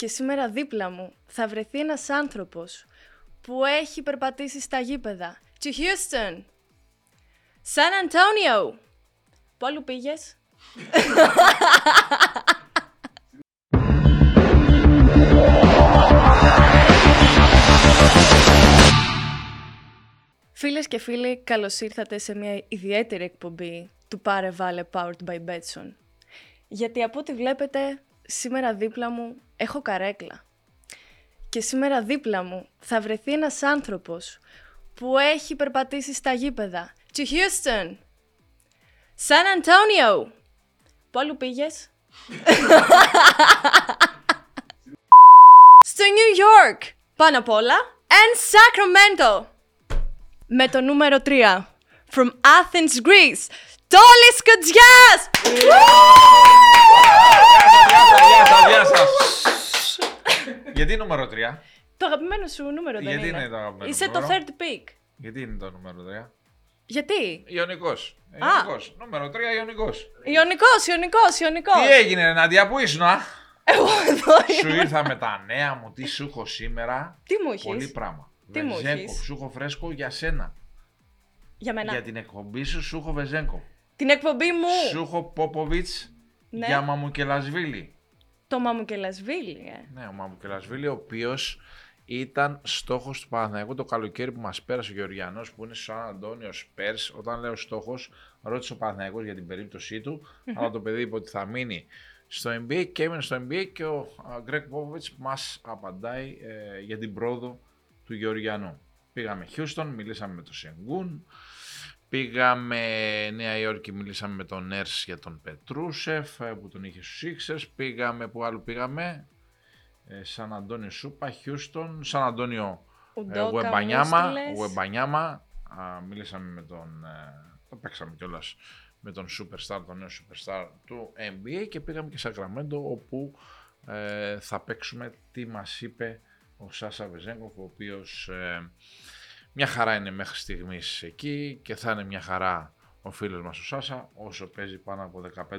Και σήμερα δίπλα μου θα βρεθεί ένας άνθρωπος που έχει περπατήσει στα γήπεδα. To Houston. San Antonio. Πού αλλού πήγες; Φίλες και φίλοι, καλώς ήρθατε σε μια ιδιαίτερη εκπομπή του Πάρε Βάλε Powered by Betson. Γιατί από ό,τι βλέπετε, σήμερα δίπλα μου έχω καρέκλα. Και σήμερα δίπλα μου θα βρεθεί ένας άνθρωπος που έχει περπατήσει στα γήπεδα. To Houston. San Antonio. Πού αλλού πήγες; Στο New York. Πάνω απ' όλα. And Sacramento. Με το νούμερο 3. From Athens, Greece. Τόλης Κοτζιάς! Γεια σας, γεια σας. Γιατί νούμερο 3. Το αγαπημένο σου νούμερο δεν Γιατί είναι. είναι το αγαπημένο Είσαι το νούμερο; third pick. Γιατί είναι το νούμερο 3. Γιατί; Ιωνικός. Ε, Α. Ιωνικός. Νούμερο 3 Ιωνικός. Ιωνικός, Ιωνικός, Ιωνικός. Τι έγινε, Νάντια, πού ήσουν, α; Εγώ εδώ Σου είμαι. ήρθα με τα νέα μου, τι σου έχω σήμερα. Τι μου έχεις; Πολύ πράγμα. Τι μου Βεζέγκο, έχεις; σου έχω φρέσκο για σένα. Για μένα. Για την εκπομπή σου, σου έχω Βεζέγκο. Την εκπομπή μου. Σου έχω Πόποβιτς Ναι. για Μαμουκελασβίλη. Το Μαμουκελασβίλη, ε. Ναι, ο Μαμουκελασβίλη, ο οποίος ήταν στόχος του Παναθηναϊκού το καλοκαίρι που μας πέρασε ο Γεωργιανός, που είναι στο Σαν Αντώνιος Σπέρ. Όταν λέω στόχος, ρώτησε ο Παναθηναϊκός για την περίπτωσή του, αλλά το παιδί είπε ότι θα μείνει στο NBA και έμεινε στο NBA και ο Γκρέκ Πόποβιτ μας απαντάει ε, για την πρόοδο του Γεωργιανού. Πήγαμε Houston, μιλήσαμε με τον Σενγκούν. Πήγαμε Νέα Υόρκη, μιλήσαμε με τον Νέρς για τον Πετρούσεφ ε, που τον είχε στους Sixers. Πήγαμε, που άλλο πήγαμε, ε, Σαν Αντώνιο Σούπα, Χιούστον, Σαν Αντώνιο ε, Ουντόκα, Γουεμπανιάμα, Μούστιλες. Γουεμπανιάμα. Α, Μιλήσαμε με τον, ε, το παίξαμε κιόλας με τον Superstar, τον νέο Superstar του NBA και πήγαμε και Σακραμέντο όπου ε, θα παίξουμε τι μας είπε ο Σάσα Βεζέγκοφ ο οποίος ε, μια χαρά είναι μέχρι στιγμής εκεί και θα είναι μια χαρά ο φίλος μας ο Σάσα όσο παίζει πάνω από 15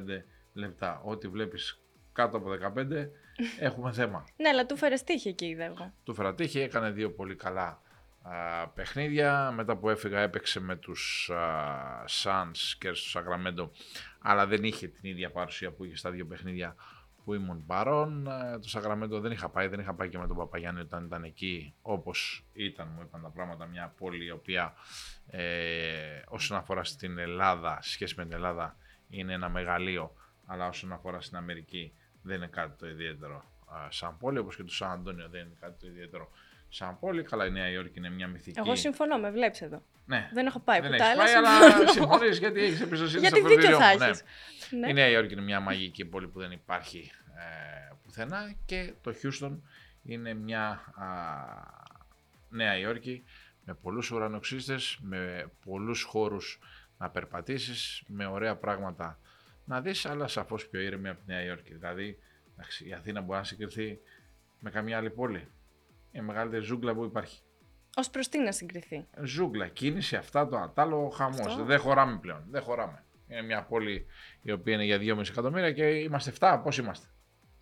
λεπτά. Ό,τι βλέπεις κάτω από 15 έχουμε θέμα. Ναι, αλλά του φέρες τύχη εκεί, είδα εγώ. Του Φερατήχη έκανε δύο πολύ καλά α, παιχνίδια. Μετά που έφυγα έπαιξε με τους α, Suns και στο Σακραμέντο αλλά δεν είχε την ίδια παρουσία που είχε στα δύο παιχνίδια που ήμουν παρόν. Ε, Το Σακραμέντο δεν είχα πάει, δεν είχα πάει και με τον Παπαγιάννη όταν ήταν εκεί όπως ήταν, μου είπαν τα πράγματα. Μια πόλη η οποία ε, όσον αφορά στην Ελλάδα, σε σχέση με την Ελλάδα, είναι ένα μεγαλείο, αλλά όσον αφορά στην Αμερική δεν είναι κάτι το ιδιαίτερο α, σαν πόλη, όπως και το Σαν Αντώνιο δεν είναι κάτι το ιδιαίτερο σαν πόλη. Καλά, η Νέα Υόρκη είναι μια μυθική. Εγώ συμφωνώ, με βλέπεις εδώ. Ναι. Δεν έχω πάει Δεν ποτέ, έχεις αλλά πάει, συμφωνώ. αλλά συμφωνείς γιατί έχεις εμπιστοσύνη Γιατί στο δίκιο προφίλιο θα μου, ναι. έχεις. Ναι. Η Νέα Υόρκη είναι μια μαγική πόλη που δεν υπάρχει ε, πουθενά και το Houston είναι μια α, Νέα Υόρκη με πολλούς ουρανοξύστες, με πολλούς χώρους να περπατήσεις, με ωραία πράγματα να δεις, αλλά σαφώς πιο ήρεμη από τη Νέα Υόρκη. Δηλαδή, εντάξει, η Αθήνα μπορεί να συγκριθεί με καμία άλλη πόλη. Είναι η μεγαλύτερη ζούγκλα που υπάρχει. Ω προς τι να συγκριθεί; Ζούγκλα, κίνηση, αυτά το ατάλο, χαμός. Αυτό. Δεν χωράμε πλέον. Δεν χωράμε. Είναι μια πόλη η οποία είναι για 2,5 εκατομμύρια και είμαστε 7. Πώς είμαστε;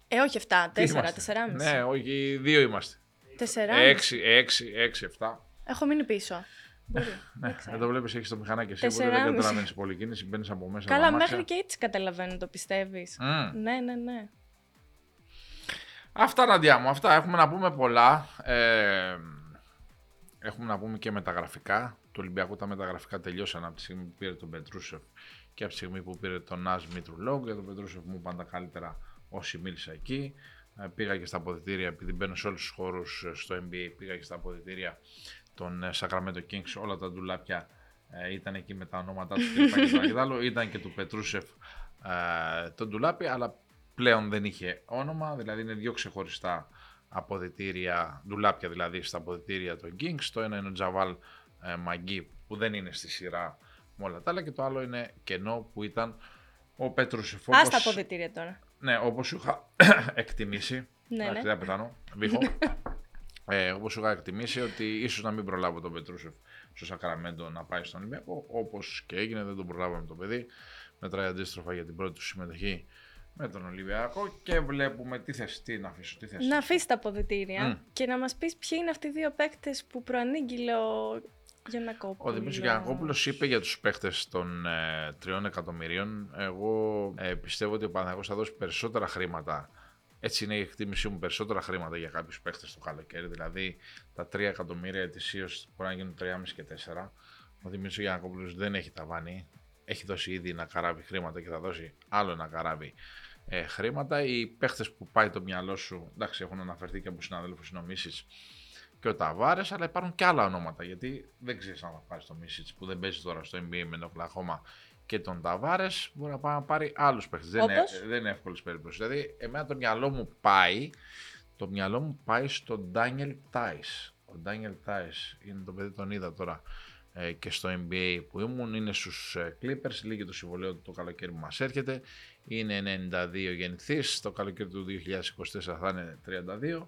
Ε, όχι 7, 4, Τι είμαστε; 4,5. Ναι, όχι, 2 είμαστε. 4,5. 6, 6, 6, 7. Έχω μείνει πίσω. Μπορεί. Ναι, δεν ξέρω. εδώ βλέπεις έχεις το μηχανάκι εσύ, οπότε δεν 4,5. καταλαβαίνεις πολύ κίνηση. Μπαίνεις από μέσα. Καλά, τα μάτια. μέχρι και έτσι καταλαβαίνω, το πιστεύεις. Μμ. Ναι, ναι, ναι. Αυτά, Ναντιά μου, αυτά. Έχουμε να πούμε πολλά. Ε, έχουμε να πούμε και μεταγραφικά. Του Ολυμπιακού τα μεταγραφικά τελειώσαν από τη στιγμή που πήρε τον Πετρούσεφ και από τη στιγμή που πήρε τον Νάζ Μητρουλόγκ. Για τον Πετρούσεφ μου είπαν τα καλύτερα όσοι μίλησα εκεί. Ε, πήγα και στα αποδητήρια, επειδή μπαίνω σε όλους τους χώρους στο NBA, πήγα και στα αποδητήρια των ε, Sacramento Kings. Όλα τα ντουλάπια ε, ήταν εκεί με τα ονόματά τους και λοιπά και τα άλλο. Ήταν και του Πετρούσεφ ε, το ντουλάπι, αλλά πλέον δεν είχε όνομα, δηλαδή είναι δύο ξεχωριστά αποδητήρια, ντουλάπια δηλαδή στα αποδητήρια των Kings. Το ένα είναι ο Τζαβάλ ε, Μαγκή που δεν είναι στη σειρά με όλα τα άλλα και το άλλο είναι κενό που ήταν ο Πέτρος Α τα αποδητήρια τώρα. Ναι, όπως σου είχα εκτιμήσει, Ναι, εντάξει, ναι. δεν θα πεθάνω, βήχω, ε, όπως σου είχα εκτιμήσει ότι ίσως να μην προλάβω τον Πετρούσεφ στο Σακραμέντο να πάει στον Ολυμπιακό, όπως και έγινε δεν τον προλάβαμε το παιδί, μετράει αντίστροφα για την πρώτη του συμμετοχή με τον Ολυμπιακό και βλέπουμε τι θες, τι να αφήσω, τι θες. Να αφήσεις τα αποδητήρια Μμ. και να μας πεις ποιοι είναι αυτοί οι δύο παίκτες που προανήγγειλε ο Γιανακόπουλος. Ο Δημήτρης Γιανακόπουλος είπε για τους παίχτες των ε, τριών εκατομμυρίων. Εγώ ε, πιστεύω ότι ο Παναθηναϊκός θα δώσει περισσότερα χρήματα. Έτσι είναι η εκτίμησή μου, περισσότερα χρήματα για κάποιους παίχτες το καλοκαίρι. Δηλαδή τα 3 εκατομμύρια ετησίως μπορεί να γίνουν 3,5 και 4. Ο Δημήτρης Γιανακόπουλος δεν έχει ταβάνι. Έχει δώσει ήδη ένα καράβι χρήματα και θα δώσει άλλο ένα καράβι ε, χρήματα. Οι παίχτες που πάει το μυαλό σου, εντάξει, έχουν αναφερθεί και από συναδέλφους είναι ο Μίσιτς και ο Ταβάρες, αλλά υπάρχουν και άλλα ονόματα. Γιατί δεν ξέρεις αν θα πάρεις το Μίσιτς που δεν παίζει τώρα στο NBA με τον Οκλαχώμα και τον Ταβάρες, μπορεί να πάει να πάρει άλλους παίχτες. Δεν, είναι- Όπως; δεν είναι εύκολη περίπτωση. Δηλαδή, εμένα το μυαλό μου πάει, το μυαλό μου πάει στον Ντάνιελ Τάις. Ο Ντάνιελ Τάις είναι το παιδί, τον είδα τώρα ε, και στο NBA που ήμουν. Είναι στους ε, Clippers, λίγη το συμβολέο του το καλοκαίρι που μας έρχεται. Είναι 92 γεννηθής, το καλοκαίρι του 2024 θα είναι 32.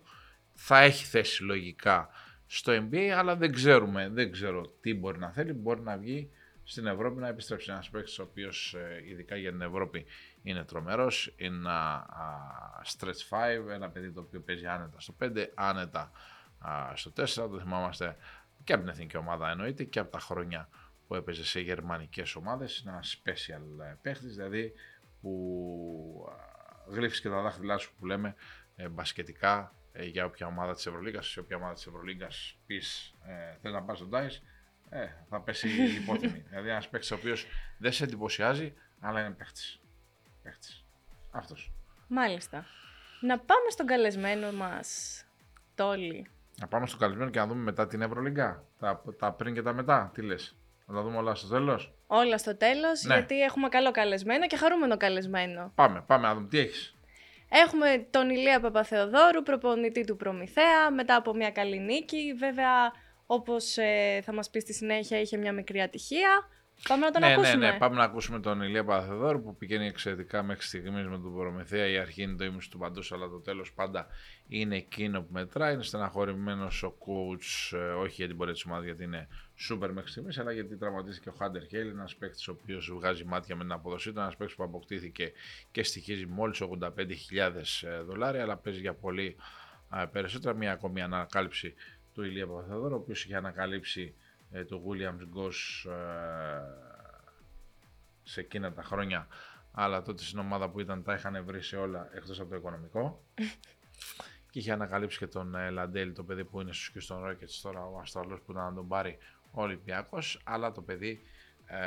Θα έχει θέση λογικά στο NBA, αλλά δεν ξέρουμε, δεν ξέρω τι μπορεί να θέλει. Μπορεί να βγει στην Ευρώπη να επιστρέψει ένας παίκτης ο οποίος ε, ειδικά για την Ευρώπη είναι τρομερός. Είναι ένα α, stretch 5, ένα παιδί το οποίο παίζει άνετα στο 5, άνετα α, στο 4. Το θυμάμαστε και από την εθνική ομάδα εννοείται και από τα χρόνια που έπαιζε σε γερμανικές ομάδες. Είναι ένας special ε, παίχτης, δηλαδή που α, γλύφεις και τα δάχτυλά σου που λέμε ε, μπασκετικά ε, για όποια ομάδα της Ευρωλίγκας, σε όποια ομάδα της Ευρωλίγκας πεις ε, θέλεις να πας στον Τάις, ε, θα πέσει υπόθυμη. δηλαδή ένας παίκτης ο οποίος δεν σε εντυπωσιάζει, αλλά είναι παίκτης. παίκτης. Αυτός. Μάλιστα. Να πάμε στον καλεσμένο μας, Τόλι. Να πάμε στο καλεσμένο και να δούμε μετά την Ευρωλίγκα. Τα, τα πριν και τα μετά. Τι λες. Να τα δούμε όλα στο τέλος. Όλα στο τέλος, Ναι. γιατί έχουμε καλό καλεσμένο και χαρούμενο καλεσμένο. Πάμε, πάμε να δούμε τι έχεις. Έχουμε τον Ηλία Παπαθεοδόρου, προπονητή του Προμηθέα, μετά από μια καλή νίκη. Βέβαια, όπως ε, θα μας πεις στη συνέχεια, είχε μια μικρή ατυχία. Πάμε να τον ναι, ακούσουμε. ναι, ναι. Πάμε να ακούσουμε τον Ηλία Παθεδόρου που πηγαίνει εξαιρετικά μέχρι στιγμής με τον Προμηθέα. Η αρχή είναι το ίμιση του παντού, αλλά το τέλος πάντα είναι εκείνο που μετράει. Είναι στεναχωρημένος ο coach, ε, όχι για την πορεία τη ομάδα, γιατί είναι σούπερ μέχρι στιγμής, αλλά γιατί τραυματίστηκε ο Χάντερ Χέιλ, ένας παίκτης ο οποίος βγάζει μάτια με την αποδοσή του. Ένας παίκτης που αποκτήθηκε και στοιχίζει μόλις 85.000 δολάρια, αλλά παίζει για πολύ ε, περισσότερα. Μια ακόμη ανακάλυψη του Ηλία Παπαθεδόρου, ο οποίος είχε ανακαλύψει ε, το Williams Goss ε, σε εκείνα τα χρόνια αλλά τότε στην ομάδα που ήταν τα είχαν βρει σε όλα εκτός από το οικονομικό και είχε ανακαλύψει και τον ε, Λαντέλ το παιδί που είναι στους Houston Rockets τώρα ο Αστραλός που ήταν να τον πάρει ο Ολυμπιακός αλλά το παιδί ε,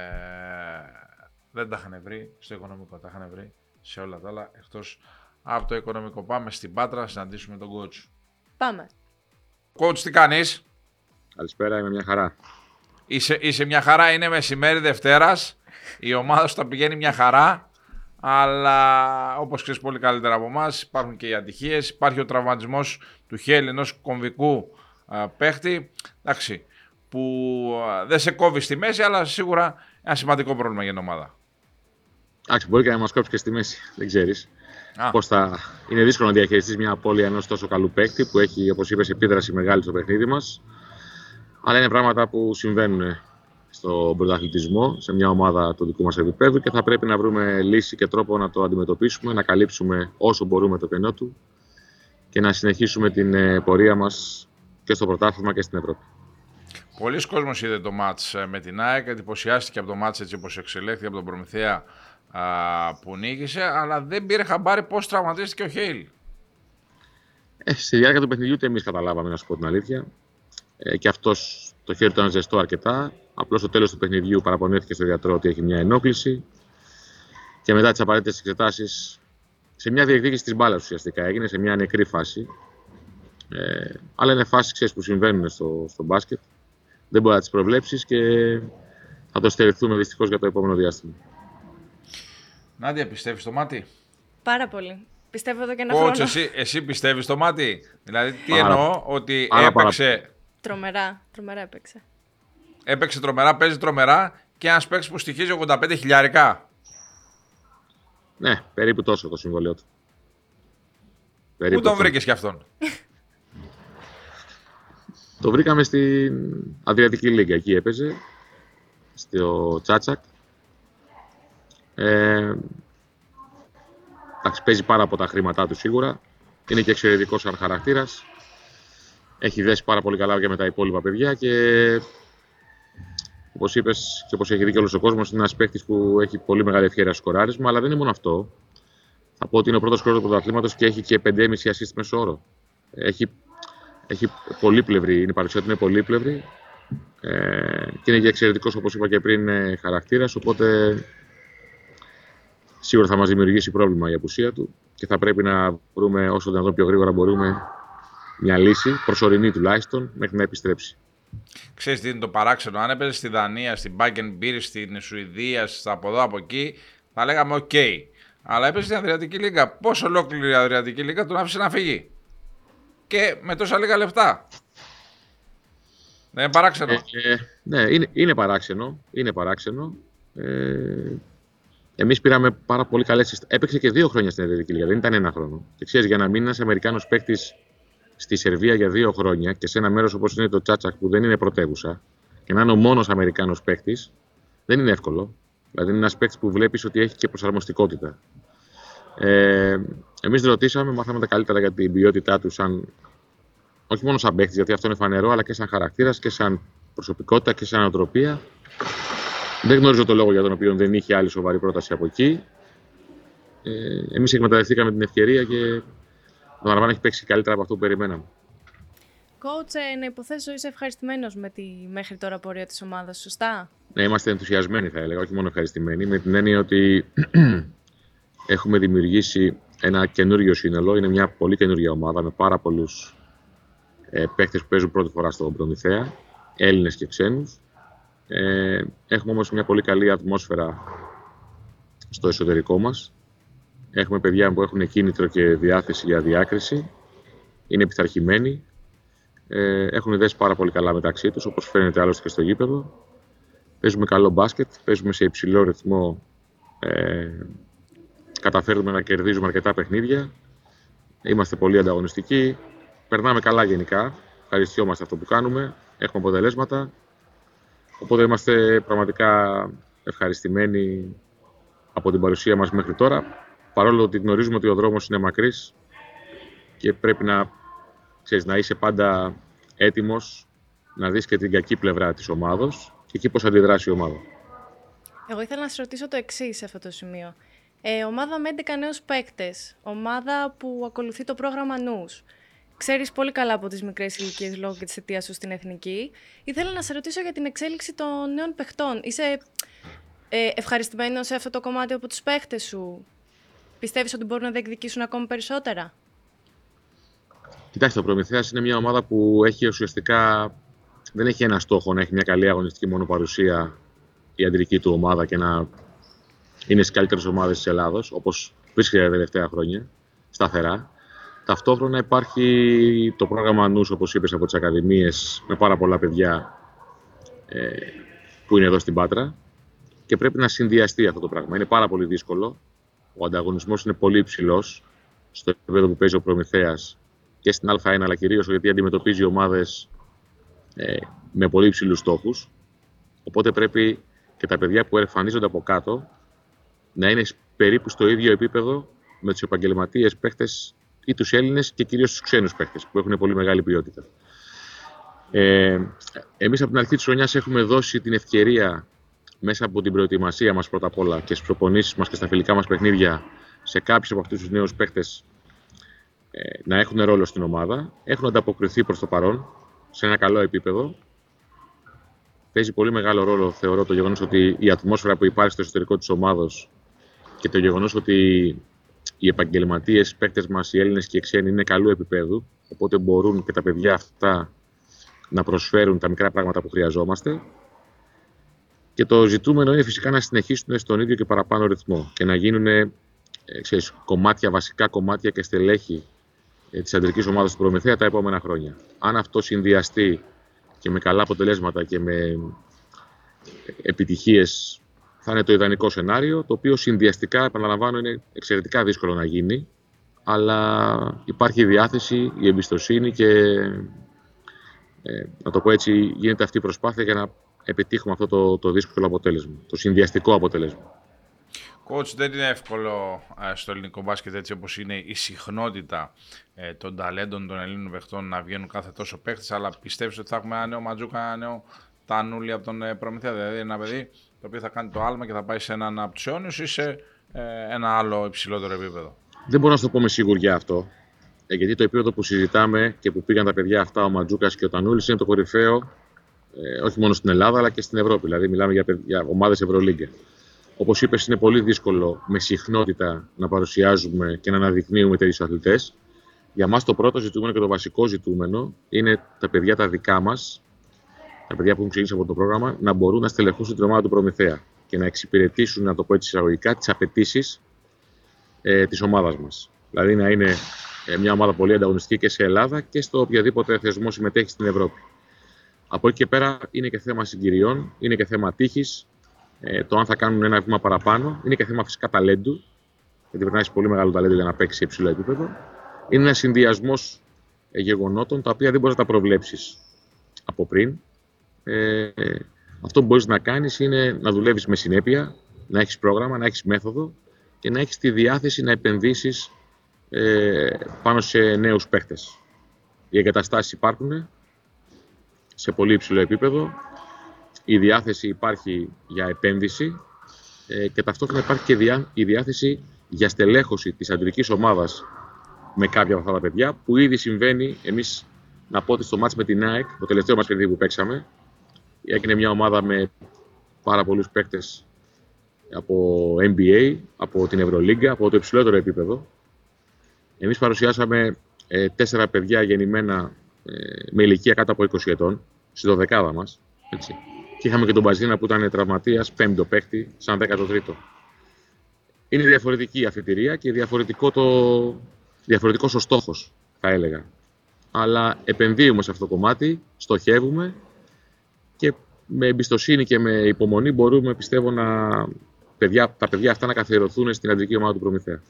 δεν τα είχαν βρει στο οικονομικό τα είχαν βρει σε όλα τα άλλα εκτός από το οικονομικό πάμε στην Πάτρα να συναντήσουμε τον coach Πάμε. Coach τι κάνεις; Καλησπέρα, είμαι μια χαρά. Είσαι, είσαι μια χαρά, είναι μεσημέρι Δευτέρας. Η ομάδα σου τα πηγαίνει μια χαρά. Αλλά όπως ξέρεις πολύ καλύτερα από εμάς, υπάρχουν και οι ατυχίες. Υπάρχει ο τραυματισμός του Χέλ ενός κομβικού α, παίχτη. Εντάξει, που α, δεν σε κόβει στη μέση, αλλά σίγουρα ένα σημαντικό πρόβλημα για την ομάδα. Εντάξει, μπορεί και να μας κόψει και στη μέση. Δεν ξέρεις. Α. Πώς θα. Είναι δύσκολο να διαχειριστείς μια απώλεια ενός τόσο καλού παίκτη που έχει, όπως είπες, επίδραση μεγάλη στο παιχνίδι μας. Αλλά είναι πράγματα που συμβαίνουν στον πρωταθλητισμό, σε μια ομάδα του δικού μας επίπεδου και θα πρέπει να βρούμε λύση και τρόπο να το αντιμετωπίσουμε, να καλύψουμε όσο μπορούμε το κενό του και να συνεχίσουμε την ε, πορεία μας και στο πρωτάθλημα και στην Ευρώπη. Πολλοί κόσμος είδε το μάτς ε, με την ΑΕΚ, εντυπωσιάστηκε από το μάτς έτσι όπως εξελέχθηκε από τον Προμηθέα α, που νίκησε, αλλά δεν πήρε χαμπάρι πώς τραυματίστηκε ο Χέιλ. Ε, στη διάρκεια του παιχνιδιού ούτε εμείς καταλάβαμε, να σου πω την αλήθεια. Ε, και αυτός το χέρι του ήταν ζεστό αρκετά. Απλώς στο τέλος του παιχνιδιού παραπονέθηκε στο γιατρό ότι έχει μια ενόχληση. Και μετά τις απαραίτητες εξετάσεις, σε μια διεκδίκηση της μπάλας ουσιαστικά έγινε, σε μια νεκρή φάση. Ε, αλλά είναι φάσει που συμβαίνουν στο, στο μπάσκετ. Δεν μπορεί να τις προβλέψεις και θα το στερηθούμε δυστυχώς για το επόμενο διάστημα. Νάντια, πιστεύεις στο μάτι; Πάρα πολύ. Πιστεύω εδώ και ένα Coach, χρόνο. εσύ, εσύ πιστεύεις στο μάτι; Δηλαδή, τι Πάρα- εννοώ, ότι πάρα, πάρα έπαιξε, Τρομερά, τρομερά έπαιξε. έπαιξε τρομερά, παίζει τρομερά και ένας παίκτης που στοιχίζει 85 χιλιάρικα. Ναι, περίπου τόσο το συμβολίο του. Πού Περίπου τον αυτό. βρήκες κι αυτόν; Το βρήκαμε στην Αδριατική Λίγκα. Εκεί έπαιζε. Στο Τσάτσακ. Ε, εντάξει, παίζει πάρα από τα χρήματά του σίγουρα. Είναι και εξαιρετικός σαν χαρακτήρας. Έχει δέσει πάρα πολύ καλά και με τα υπόλοιπα παιδιά και όπως είπες και όπως έχει δει και όλος ο κόσμος, είναι ένας παίκτης που έχει πολύ μεγάλη ευκαιρία στο σκοράρισμα. Αλλά δεν είναι μόνο αυτό. Θα πω ότι είναι ο πρώτος χρόνο του πρωταθλήματος και έχει και 5,5 assist μέσω όρο. Έχει, έχει πολύπλευρη, είναι η παρουσία του είναι πολύπλευρη ε, και είναι και εξαιρετικός όπως είπα και πριν χαρακτήρας. Οπότε σίγουρα θα μας δημιουργήσει πρόβλημα η απουσία του και θα πρέπει να βρούμε όσο δυνατόν πιο γρήγορα μπορούμε μια λύση, προσωρινή τουλάχιστον, μέχρι να επιστρέψει. Ξέρεις τι είναι το παράξενο, αν έπαιζες στη Δανία, στην Μπιρ, στην Σουηδία, από εδώ από εκεί, θα λέγαμε ok. Okay. Αλλά έπαιζες στην Αδριατική Λίγα. Πώ ολόκληρη η Αδριατική Λίγα τον άφησε να φύγει. Και με τόσα λίγα λεφτά. Δεν είναι παράξενο. Ε, ε, ναι, είναι, είναι παράξενο. Είναι παράξενο. Ε, Εμείς πήραμε πάρα πολύ καλές. Έπαιξε και δύο χρόνια στην Αδριατική Λίγα, δεν ήταν ένα χρόνο. Και ξέρεις, για να μείνει ένα Αμερικάνος παίκτης στη Σερβία για δύο χρόνια και σε ένα μέρος όπως είναι το Τσάτσακ που δεν είναι πρωτεύουσα και να είναι ο μόνος Αμερικάνος παίκτης, δεν είναι εύκολο. Δηλαδή είναι ένας παίκτης που βλέπεις ότι έχει και προσαρμοστικότητα. Ε, Εμείς ρωτήσαμε, μάθαμε τα καλύτερα για την ποιότητά του, σαν, όχι μόνο σαν παίκτης, γιατί αυτό είναι φανερό, αλλά και σαν χαρακτήρας και σαν προσωπικότητα και σαν οτροπία. Δεν γνωρίζω το λόγο για τον οποίο δεν είχε άλλη σοβαρή πρόταση από εκεί. Ε, Εμείς εκμεταλλευτήκαμε την ευκαιρία και ο Ναρβάν έχει παίξει καλύτερα από αυτό που περιμέναμε. Κότσε, να υποθέσω είσαι ευχαριστημένος με τη μέχρι τώρα πορεία της ομάδας, σωστά; Ναι, είμαστε ενθουσιασμένοι, θα έλεγα, όχι μόνο ευχαριστημένοι, με την έννοια ότι έχουμε δημιουργήσει ένα καινούριο σύνολο. Είναι μια πολύ καινούργια ομάδα με πάρα πολλούς ε, παίχτε που παίζουν πρώτη φορά στον Προμηθέα, Έλληνες και ξένους. Ε, έχουμε όμως μια πολύ καλή ατμόσφαιρα στο εσωτερικό μας Έχουμε παιδιά που έχουν κίνητρο και διάθεση για διάκριση. Είναι πειθαρχημένοι. Ε, έχουν δέσει πάρα πολύ καλά μεταξύ τους, όπως φαίνεται άλλωστε και στο γήπεδο. Παίζουμε καλό μπάσκετ, παίζουμε σε υψηλό ρυθμό. Ε, καταφέρνουμε να κερδίζουμε αρκετά παιχνίδια. Είμαστε πολύ ανταγωνιστικοί. Περνάμε καλά γενικά. Ευχαριστιόμαστε αυτό που κάνουμε. Έχουμε αποτελέσματα. Οπότε είμαστε πραγματικά ευχαριστημένοι από την παρουσία μας μέχρι τώρα παρόλο ότι γνωρίζουμε ότι ο δρόμος είναι μακρύς και πρέπει να, ξέρεις, να είσαι πάντα έτοιμος να δεις και την κακή πλευρά της ομάδος και εκεί πώς αντιδράσει η ομάδα. Εγώ ήθελα να σα ρωτήσω το εξής σε αυτό το σημείο. Ε, ομάδα με 11 νέους παίκτες, ομάδα που ακολουθεί το πρόγραμμα νους. Ξέρεις πολύ καλά από τις μικρές ηλικίες λόγω και της αιτίας σου στην Εθνική. Ήθελα να σε ρωτήσω για την εξέλιξη των νέων παιχτών. Είσαι ε, ευχαριστημένος σε αυτό το κομμάτι από τους παίχτες σου; Πιστεύεις ότι μπορούν να διεκδικήσουν ακόμα περισσότερα; Κοιτάξτε, ο Προμηθέας είναι μια ομάδα που έχει ουσιαστικά δεν έχει ένα στόχο να έχει μια καλή αγωνιστική μόνο παρουσία η αντρική του ομάδα και να είναι στις καλύτερες ομάδες της Ελλάδος, όπως βρίσκεται τα τελευταία χρόνια, σταθερά. Ταυτόχρονα υπάρχει το πρόγραμμα νους, όπως είπες, από τις ακαδημίες με πάρα πολλά παιδιά ε, που είναι εδώ στην Πάτρα και πρέπει να συνδυαστεί αυτό το πράγμα. Είναι πάρα πολύ δύσκολο ο ανταγωνισμός είναι πολύ υψηλός στο επίπεδο που παίζει ο Προμηθέας και στην Α1, αλλά κυρίως γιατί αντιμετωπίζει ομάδες ε, με πολύ υψηλούς στόχους. Οπότε πρέπει και τα παιδιά που εμφανίζονται από κάτω να είναι περίπου στο ίδιο επίπεδο με τους επαγγελματίες παίχτες ή τους Έλληνες και κυρίως τους ξένους παίχτες που έχουν πολύ μεγάλη ποιότητα. Ε, Εμείς από την αρχή της χρονιάς έχουμε δώσει την ευκαιρία μέσα από την προετοιμασία μας πρώτα απ' όλα και στις προπονήσεις μας και στα φιλικά μας παιχνίδια σε κάποιους από αυτούς τους νέους παίχτες ε, να έχουν ρόλο στην ομάδα. Έχουν ανταποκριθεί προς το παρόν σε ένα καλό επίπεδο. Παίζει πολύ μεγάλο ρόλο, θεωρώ, το γεγονός ότι η ατμόσφαιρα που υπάρχει στο εσωτερικό της ομάδα και το γεγονός ότι οι επαγγελματίες παίχτε μας, οι Έλληνες και οι ξένοι, είναι καλού επίπεδου. Οπότε μπορούν και τα παιδιά αυτά να προσφέρουν τα μικρά πράγματα που χρειαζόμαστε. Και το ζητούμενο είναι φυσικά να συνεχίσουν στον ίδιο και παραπάνω ρυθμό και να γίνουν ε, ξέρεις, κομμάτια, βασικά κομμάτια και στελέχη ε, της αντρικής ομάδας του Προμηθέα τα επόμενα χρόνια. Αν αυτό συνδυαστεί και με καλά αποτελέσματα και με ε, επιτυχίες, θα είναι το ιδανικό σενάριο, το οποίο συνδυαστικά, επαναλαμβάνω, είναι εξαιρετικά δύσκολο να γίνει, αλλά υπάρχει η διάθεση, η εμπιστοσύνη και, ε, να το πω έτσι, γίνεται αυτή η προσπάθεια για να επιτύχουμε αυτό το, το δύσκολο αποτέλεσμα, το συνδυαστικό αποτέλεσμα. Coach, δεν είναι εύκολο ε, στο ελληνικό μπάσκετ έτσι όπως είναι η συχνότητα ε, των ταλέντων των Ελλήνων παιχτών να βγαίνουν κάθε τόσο παίχτες, αλλά πιστεύεις ότι θα έχουμε ένα νέο Ματζούκα, ένα νέο Τανούλη από τον ε, Προμηθέα, δηλαδή ένα παιδί; Το οποίο θα κάνει το άλμα και θα πάει σε έναν από τους αιώνιους ή σε ένα άλλο υψηλότερο επίπεδο. Δεν μπορώ να σου το πω με σιγουριά αυτό, γιατί το επίπεδο που συζητάμε και που πήγαν τα παιδιά αυτά, ο Ματζούκας και ο Τανούλης, είναι το κορυφαίο όχι μόνο στην Ελλάδα αλλά και στην Ευρώπη. Δηλαδή, μιλάμε για, για ομάδες Ευρωλίγκα. Όπως είπες, είναι πολύ δύσκολο με συχνότητα να παρουσιάζουμε και να αναδεικνύουμε τέτοιους αθλητές. Για μας το πρώτο ζητούμενο και το βασικό ζητούμενο είναι τα παιδιά τα δικά μας, τα παιδιά που έχουν ξεκινήσει από το πρόγραμμα, να μπορούν να στελεχώσουν την ομάδα του Προμηθέα και να εξυπηρετήσουν, να το πω έτσι εισαγωγικά, τις απαιτήσεις ε, της ομάδας μας. Δηλαδή να είναι ε, μια ομάδα πολύ ανταγωνιστική και σε Ελλάδα και στο οποιοδήποτε θεσμό συμμετέχει στην Ευρώπη. Από εκεί και πέρα είναι και θέμα συγκυριών, είναι και θέμα τύχης, ε, το αν θα κάνουν ένα βήμα παραπάνω. Είναι και θέμα φυσικά ταλέντου, γιατί πρέπει να έχει πολύ μεγάλο ταλέντο για να παίξει σε υψηλό επίπεδο. Είναι ένα συνδυασμός ε, γεγονότων τα οποία δεν μπορείς να τα προβλέψεις από πριν. Ε, αυτό που μπορείς να κάνεις είναι να δουλεύεις με συνέπεια, να έχεις πρόγραμμα, να έχεις μέθοδο και να έχεις τη διάθεση να επενδύσεις ε, πάνω σε νέους παίχτες. Οι εγκαταστάσεις υπάρχουν σε πολύ υψηλό επίπεδο η διάθεση υπάρχει για επένδυση ε, και ταυτόχρονα υπάρχει και η διάθεση για στελέχωση της αντρικής ομάδας με κάποια από αυτά τα παιδιά που ήδη συμβαίνει εμείς να πω ότι στο μάτς με την ΑΕΚ, το τελευταίο μας παιδί που παίξαμε έγινε μια ομάδα με πάρα πολλούς παίκτες από NBA, από την Ευρωλίγκα, από το υψηλότερο επίπεδο. Εμείς παρουσιάσαμε ε, τέσσερα παιδιά γεννημένα ε, με ηλικία κάτω από 20 ετών, στη δωδεκάδα μας. Έτσι. Και είχαμε και τον Μπαζίνα που ήταν τραυματίας, πέμπτο παίκτη, σαν 13ο. Είναι διαφορετική η αφιτηρία και διαφορετικό το... διαφορετικός ο στόχος, θα έλεγα. Αλλά επενδύουμε σε αυτό το κομμάτι, στοχεύουμε και με εμπιστοσύνη και με υπομονή μπορούμε, πιστεύω, να... Παιδιά, τα παιδιά αυτά να καθιερωθούν στην αντρική ομάδα του Προμηθέα.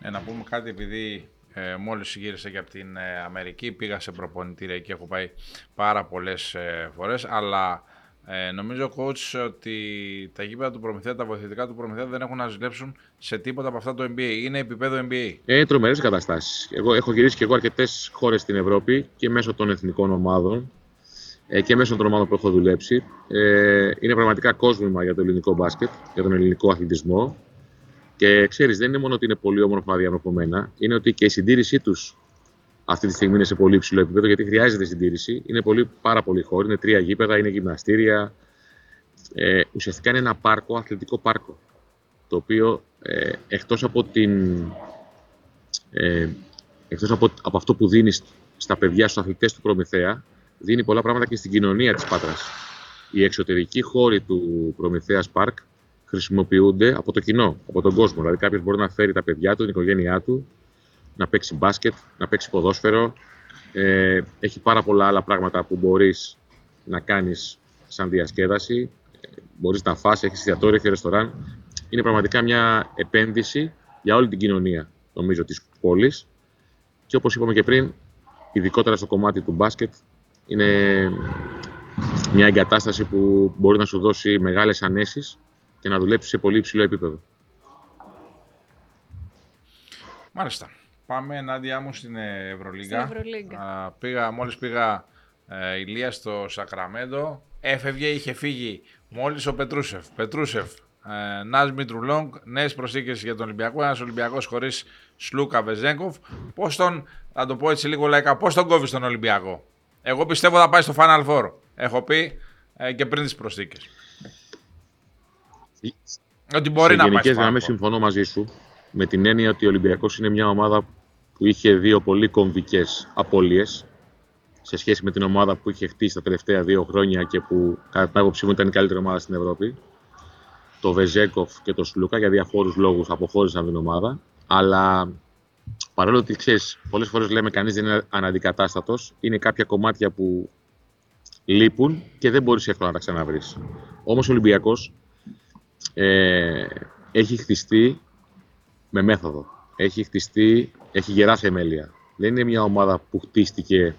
Ε, να πούμε κάτι, επειδή ε, μόλις γύρισα και από την ε, Αμερική, πήγα σε προπονητήρια και έχω πάει πάρα πολλές ε, φορές, αλλά ε, νομίζω coach ότι τα γήπεδα του Προμηθέα, τα βοηθητικά του Προμηθέα δεν έχουν να ζηλέψουν σε τίποτα από αυτά το NBA. Είναι επίπεδο NBA. Ε, τρομερές καταστάσεις. Εγώ έχω γυρίσει και εγώ αρκετές χώρες στην Ευρώπη και μέσω των εθνικών ομάδων ε, και μέσω των ομάδων που έχω δουλέψει. Ε, είναι πραγματικά κόσμημα για το ελληνικό μπάσκετ, για τον ελληνικό αθλητισμό. Και ξέρεις, δεν είναι μόνο ότι είναι πολύ όμορφα διαμορφωμένα, είναι ότι και η συντήρησή τους αυτή τη στιγμή είναι σε πολύ υψηλό επίπεδο, γιατί χρειάζεται συντήρηση. Είναι πολύ, πάρα πολύ χώροι, είναι τρία γήπεδα, είναι γυμναστήρια. Ε, ουσιαστικά είναι ένα πάρκο, αθλητικό πάρκο. Το οποίο ε, εκτός από την. Ε, εκτός από, από αυτό που δίνεις στα παιδιά, στους αθλητές του Προμηθέα, δίνει πολλά πράγματα και στην κοινωνία της Πάτρας. Οι εξωτερικοί χώροι του Προμηθέας Πάρκ χρησιμοποιούνται από το κοινό, από τον κόσμο. Δηλαδή, κάποιος μπορεί να φέρει τα παιδιά του, την οικογένειά του, να παίξει μπάσκετ, να παίξει ποδόσφαιρο. Ε, έχει πάρα πολλά άλλα πράγματα που μπορείς να κάνεις σαν διασκέδαση. Μπορείς να φας, έχεις εστιατόριο, έχεις ρεστοράν. Είναι πραγματικά μια επένδυση για όλη την κοινωνία, νομίζω, της πόλης. Και όπως είπαμε και πριν, ειδικότερα στο κομμάτι του μπάσκετ, είναι μια εγκατάσταση που μπορεί να σου δώσει μεγάλες ανέσεις και να δουλέψεις σε πολύ υψηλό επίπεδο. Μάλιστα. Πάμε ενάντια μου στην Ευρωλίγα. Στην Ευρωλίγα. πήγα, μόλις πήγα ε, ηλία στο Σακραμέντο, έφευγε, είχε φύγει μόλις ο Πετρούσεφ. Πετρούσεφ, ε, Νάζ Μητρουλόγκ, νέες προσθήκες για τον Ολυμπιακό, ένας Ολυμπιακός χωρίς Σλούκα Βεζέγκοφ. Πώς τον, θα το πω έτσι λίγο λαϊκά, πώς τον κόβεις τον Ολυμπιακό; Εγώ πιστεύω θα πάει στο Final Four. Έχω πει ε, και πριν τις προσθήκες. Ότι μπορεί σε να γενικές γραμμές συμφωνώ μαζί σου με την έννοια ότι ο Ολυμπιακός είναι μια ομάδα που είχε δύο πολύ κομβικές απώλειες σε σχέση με την ομάδα που είχε χτίσει τα τελευταία δύο χρόνια και που κατά την άποψή μου ήταν η καλύτερη ομάδα στην Ευρώπη. Το Βεζέκοφ και το Σλούκα για διαφόρους λόγους αποχώρησαν την ομάδα. Αλλά παρόλο ότι ξέρεις, πολλές φορές λέμε κανείς δεν είναι αναντικατάστατος, είναι κάποια κομμάτια που λείπουν και δεν μπορείς εύκολα να τα ξαναβρεις. Όμως ο Ολυμπιακός ε, έχει χτιστεί με μέθοδο. Έχει χτιστεί, έχει γερά θεμέλια. Δεν είναι μια ομάδα που χτίστηκε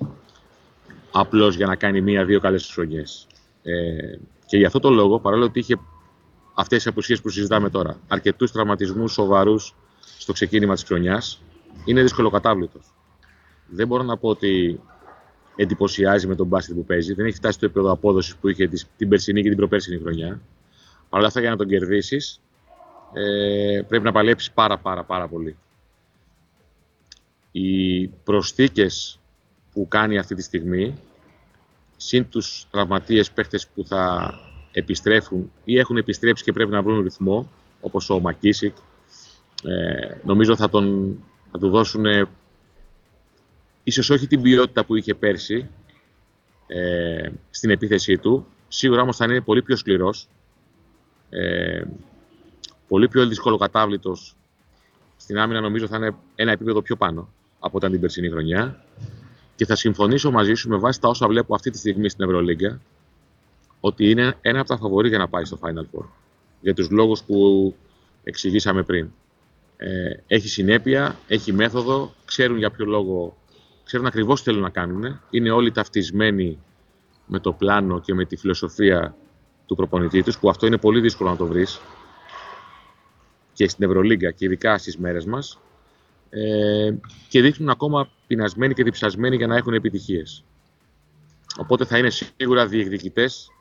απλώς για να κάνει μία-δύο καλές χρονιές. Ε, και για αυτό το λόγο, παρόλο ότι είχε αυτές τι απουσίες που συζητάμε τώρα. Αρκετούς τραυματισμούς σοβαρούς στο ξεκίνημα της χρονιάς. Είναι δυσκολοκατάβλητος. Δεν μπορώ να πω ότι εντυπωσιάζει με τον μπάσκετ που παίζει. Δεν έχει φτάσει στο επίπεδο απόδοσης που είχε την περσινή και την προπέρσινη χρονιά. Παρ' όλα αυτά, για να τον κερδίσεις, ε, πρέπει να παλέψεις πάρα, πάρα, πάρα πολύ. Οι προσθήκες που κάνει αυτή τη στιγμή, συν τους τραυματίες παίχτες που θα επιστρέφουν ή έχουν επιστρέψει και πρέπει να βρουν ρυθμό, όπως ο Μακίσικ, ε, νομίζω θα, τον, θα του δώσουν ε, ίσως όχι την ποιότητα που είχε πέρσι ε, στην επίθεσή του, σίγουρα όμως θα είναι πολύ πιο σκληρός, ε, πολύ πιο δυσκολοκατάβλητος στην άμυνα νομίζω θα είναι ένα επίπεδο πιο πάνω από όταν την περσινή χρονιά και θα συμφωνήσω μαζί σου με βάση τα όσα βλέπω αυτή τη στιγμή στην Ευρωλίγκα ότι είναι ένα από τα φαβορή για να πάει στο Final Four. Για τους λόγους που εξηγήσαμε πριν. Ε, έχει συνέπεια, έχει μέθοδο, ξέρουν για ποιο λόγο, ξέρουν ακριβώς τι θέλουν να κάνουν. Είναι όλοι ταυτισμένοι με το πλάνο και με τη φιλοσοφία του προπονητή τους, που αυτό είναι πολύ δύσκολο να το βρεις και στην Ευρωλίγκα και ειδικά στις μέρες μας ε, και δείχνουν ακόμα πεινασμένοι και διψασμένοι για να έχουν επιτυχίες. Οπότε θα είναι σίγουρα διεκδικητές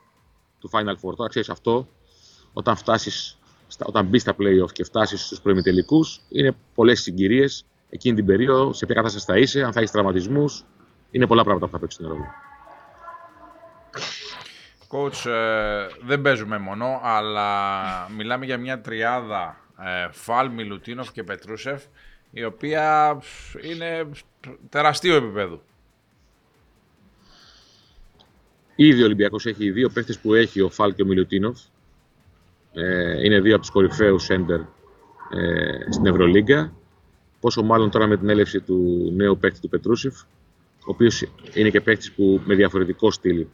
του Final Four. Τώρα ξέρεις αυτό, όταν, φτάσεις, όταν μπεις στα playoff και φτάσεις στους προημιτελικούς, είναι πολλές συγκυρίες. Εκείνη την περίοδο, σε ποια κατάσταση θα είσαι, αν θα έχεις τραυματισμούς, είναι πολλά πράγματα που θα παίξει στην Ευρωλίγκα. Coach, ε, δεν παίζουμε μόνο, αλλά μιλάμε για μια τριάδα ε, Φαλ, Μιλουτίνοφ και Πετρούσεφ, η οποία είναι τεραστίου επίπεδου. Ήδη ο Ολυμπιακός έχει δύο παίχτες που έχει ο Φαλ και ο Μιλουτίνοφ. Ε, είναι δύο από τους κορυφαίους σέντερ ε, στην Ευρωλίγκα. Πόσο μάλλον τώρα με την έλευση του νέου παίκτη του Πετρούσεφ, ο οποίος είναι και παίκτης που με διαφορετικό στυλ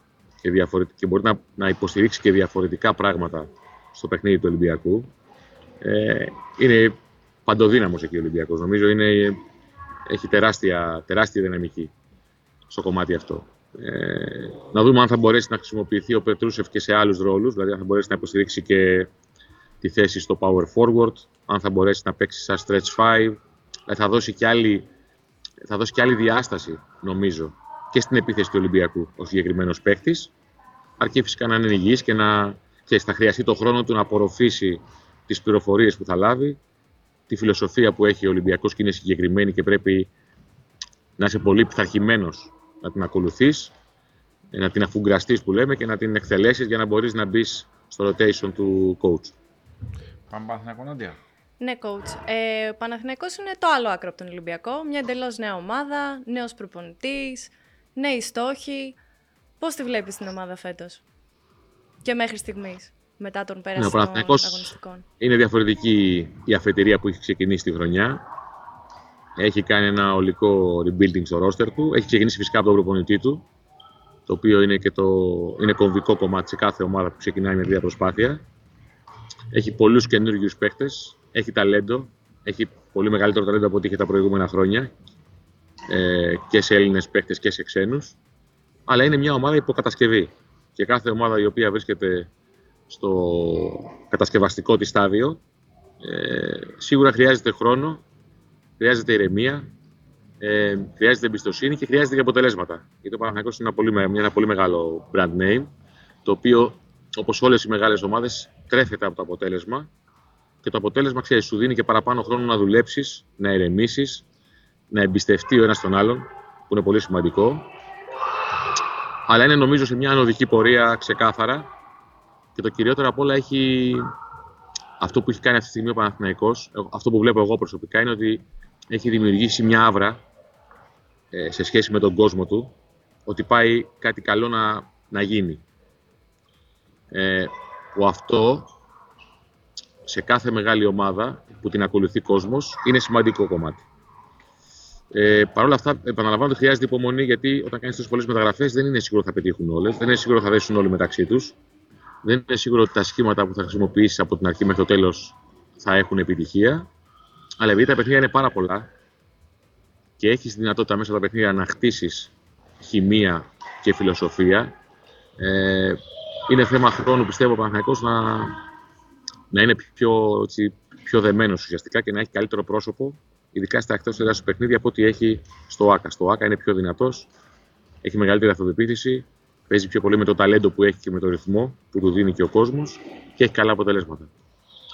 και, και μπορεί να, να υποστηρίξει και διαφορετικά πράγματα στο παιχνίδι του Ολυμπιακού. Ε, είναι παντοδύναμος εκεί ο Ολυμπιακός. Νομίζω είναι, έχει τεράστια, τεράστια δυναμική στο κομμάτι αυτό. Ε, να δούμε αν θα μπορέσει να χρησιμοποιηθεί ο Πετρούσεφ και σε άλλους ρόλους, δηλαδή αν θα μπορέσει να υποστηρίξει και τη θέση στο power forward, αν θα μπορέσει να παίξει σαν stretch 5, δηλαδή θα δώσει και άλλη, θα δώσει και άλλη διάσταση, νομίζω, και στην επίθεση του Ολυμπιακού ο συγκεκριμένος παίκτης. Αρκεί φυσικά να είναι υγιής και να και θα χρειαστεί το χρόνο του να απορροφήσει τις πληροφορίες που θα λάβει, τη φιλοσοφία που έχει ο Ολυμπιακός και είναι συγκεκριμένη και πρέπει να είσαι πολύ πειθαρχημένος να την ακολουθείς, να την αφουγκραστείς που λέμε και να την εκτελέσεις για να μπορείς να μπεις στο rotation του coach. Πάμε Παναθηναϊκό, Νάντια. Ναι, coach. Ε, Παναθηναϊκός είναι το άλλο άκρο από τον Ολυμπιακό. Μια εντελώς νέα ομάδα, νέος προπονητής, νέοι στόχοι. Πώς τη βλέπεις την ομάδα φέτος και μέχρι στιγμής; Μετά τον πέρασμα των αγωνιστικών. Είναι διαφορετική η αφετηρία που έχει ξεκινήσει τη χρονιά. Έχει κάνει ένα ολικό rebuilding στο roster του. Έχει ξεκινήσει φυσικά από τον προπονητή του, το οποίο είναι, και το, είναι κομβικό κομμάτι σε κάθε ομάδα που ξεκινάει με μια προσπάθεια. Έχει πολλούς καινούριους παίχτε. Έχει ταλέντο. Έχει πολύ μεγαλύτερο ταλέντο από ό,τι είχε τα προηγούμενα χρόνια. Ε, και σε Έλληνες παίχτε και σε ξένους. Αλλά είναι μια ομάδα υποκατασκευή. Και κάθε ομάδα η οποία βρίσκεται στο κατασκευαστικό της στάδιο. Ε, σίγουρα χρειάζεται χρόνο, χρειάζεται ηρεμία, ε, χρειάζεται εμπιστοσύνη και χρειάζεται και αποτελέσματα. Γιατί ο Παναθηναϊκός είναι ένα πολύ, ένα πολύ μεγάλο brand name, το οποίο, όπως όλες οι μεγάλες ομάδες, τρέφεται από το αποτέλεσμα και το αποτέλεσμα, ξέρεις, σου δίνει και παραπάνω χρόνο να δουλέψεις, να ηρεμήσεις, να εμπιστευτεί ο ένας τον άλλον, που είναι πολύ σημαντικό. Αλλά είναι νομίζω σε μια ανωδική πορεία ξεκάθαρα και το κυριότερο απ' όλα έχει αυτό που έχει κάνει αυτή τη στιγμή ο Παναθηναϊκός, αυτό που βλέπω εγώ προσωπικά είναι ότι έχει δημιουργήσει μια άβρα ε, σε σχέση με τον κόσμο του, ότι πάει κάτι καλό να, να γίνει. Ε, που αυτό σε κάθε μεγάλη ομάδα που την ακολουθεί κόσμος είναι σημαντικό κομμάτι. Ε, Παρ' όλα αυτά, επαναλαμβάνω ότι χρειάζεται υπομονή γιατί όταν κάνεις τόσες πολλές μεταγραφές δεν είναι σίγουρο ότι θα πετύχουν όλες, δεν είναι σίγουρο ότι θα δέσουν όλοι μεταξύ τους. Δεν είναι σίγουρο ότι τα σχήματα που θα χρησιμοποιήσεις από την αρχή μέχρι το τέλος θα έχουν επιτυχία. Αλλά επειδή τα παιχνίδια είναι πάρα πολλά και έχεις δυνατότητα μέσα από τα παιχνίδια να χτίσεις χημεία και φιλοσοφία, ε, είναι θέμα χρόνου πιστεύω ο να, να είναι πιο, έτσι, πιο δεμένος ουσιαστικά και να έχει καλύτερο πρόσωπο, ειδικά στα εκτός έδρας παιχνίδια από ό,τι έχει στο ΆΚΑ. Στο ΆΚΑ είναι πιο δυνατός, έχει μεγαλύτερη αυτοπεποίθηση, παίζει πιο πολύ με το ταλέντο που έχει και με το ρυθμό που του δίνει και ο κόσμος και έχει καλά αποτελέσματα.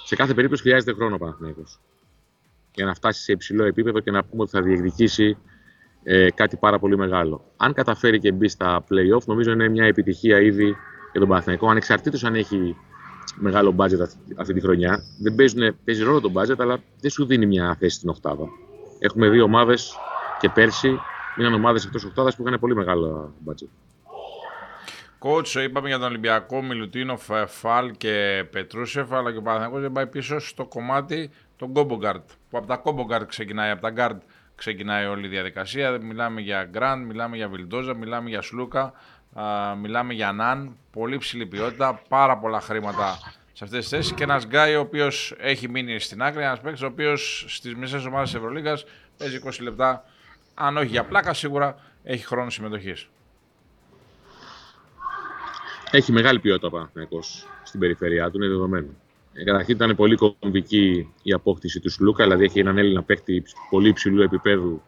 Σε κάθε περίπτωση χρειάζεται χρόνο ο Παναθηναϊκός για να φτάσει σε υψηλό επίπεδο και να πούμε ότι θα διεκδικήσει ε, κάτι πάρα πολύ μεγάλο. Αν καταφέρει και μπει στα play-off, νομίζω είναι μια επιτυχία ήδη για τον Παναθηναϊκό, ανεξαρτήτως αν έχει μεγάλο budget αυτή τη χρονιά. Δεν παίζουν, παίζει ρόλο το budget, αλλά δεν σου δίνει μια θέση στην Οχτάδα. Έχουμε δύο ομάδες και πέρσι μείναν ομάδες εκτός Οχτάδα που είχαν πολύ μεγάλο budget. Κότσο, είπαμε για τον Ολυμπιακό, Μιλουτίνοφ, Φαλ και Πετρούσεφ, αλλά και ο Παναθηναϊκός δεν πάει πίσω στο κομμάτι των Κόμπογκαρτ. Που από τα Κόμπογκαρτ ξεκινάει, από τα Γκάρτ ξεκινάει όλη η διαδικασία. Μιλάμε για Γκραντ, μιλάμε για Βιλντόζα, μιλάμε για Σλούκα, α, μιλάμε για Ναν. Πολύ ψηλή ποιότητα, πάρα πολλά χρήματα σε αυτές τις θέσεις. Και ένας Γκάι ο οποίος έχει μείνει στην άκρη, ένας παίκτης ο οποίος στις μισέ ομάδες της Ευρωλίγας παίζει 20 λεπτά. Αν όχι για πλάκα, σίγουρα έχει χρόνο συμμετοχής. Έχει μεγάλη ποιότητα ο Παναθηναϊκός στην περιφερειά του, είναι δεδομένο. Ε, καταρχήν ήταν πολύ κομβική η απόκτηση του Σλούκα, δηλαδή έχει έναν Έλληνα παίκτη πολύ υψηλού επίπεδου,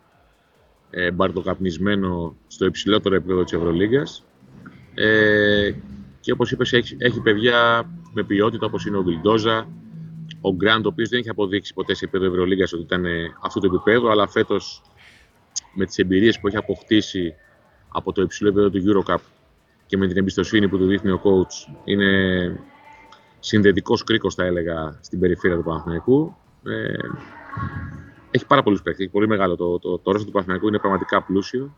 ε, μπαρτοκαπνισμένο στο υψηλότερο επίπεδο της Ευρωλίγα. Ε, και όπως είπες, έχει, έχει παιδιά με ποιότητα όπως είναι ο Βιλντόζα, ο Γκραντ, ο οποίος δεν έχει αποδείξει ποτέ σε επίπεδο Ευρωλίγα ότι ήταν αυτού του επίπεδου, αλλά φέτος με τις εμπειρίες που έχει αποκτήσει από το υψηλό επίπεδο του Eurocup και με την εμπιστοσύνη που του δείχνει ο coach, είναι συνδετικός κρίκος θα έλεγα στην περιφέρεια του Παναθηναϊκού. Ε, έχει πάρα πολλούς παίκτες. Έχει πολύ μεγάλο το, το, το, του Παναθηναϊκού, είναι πραγματικά πλούσιο.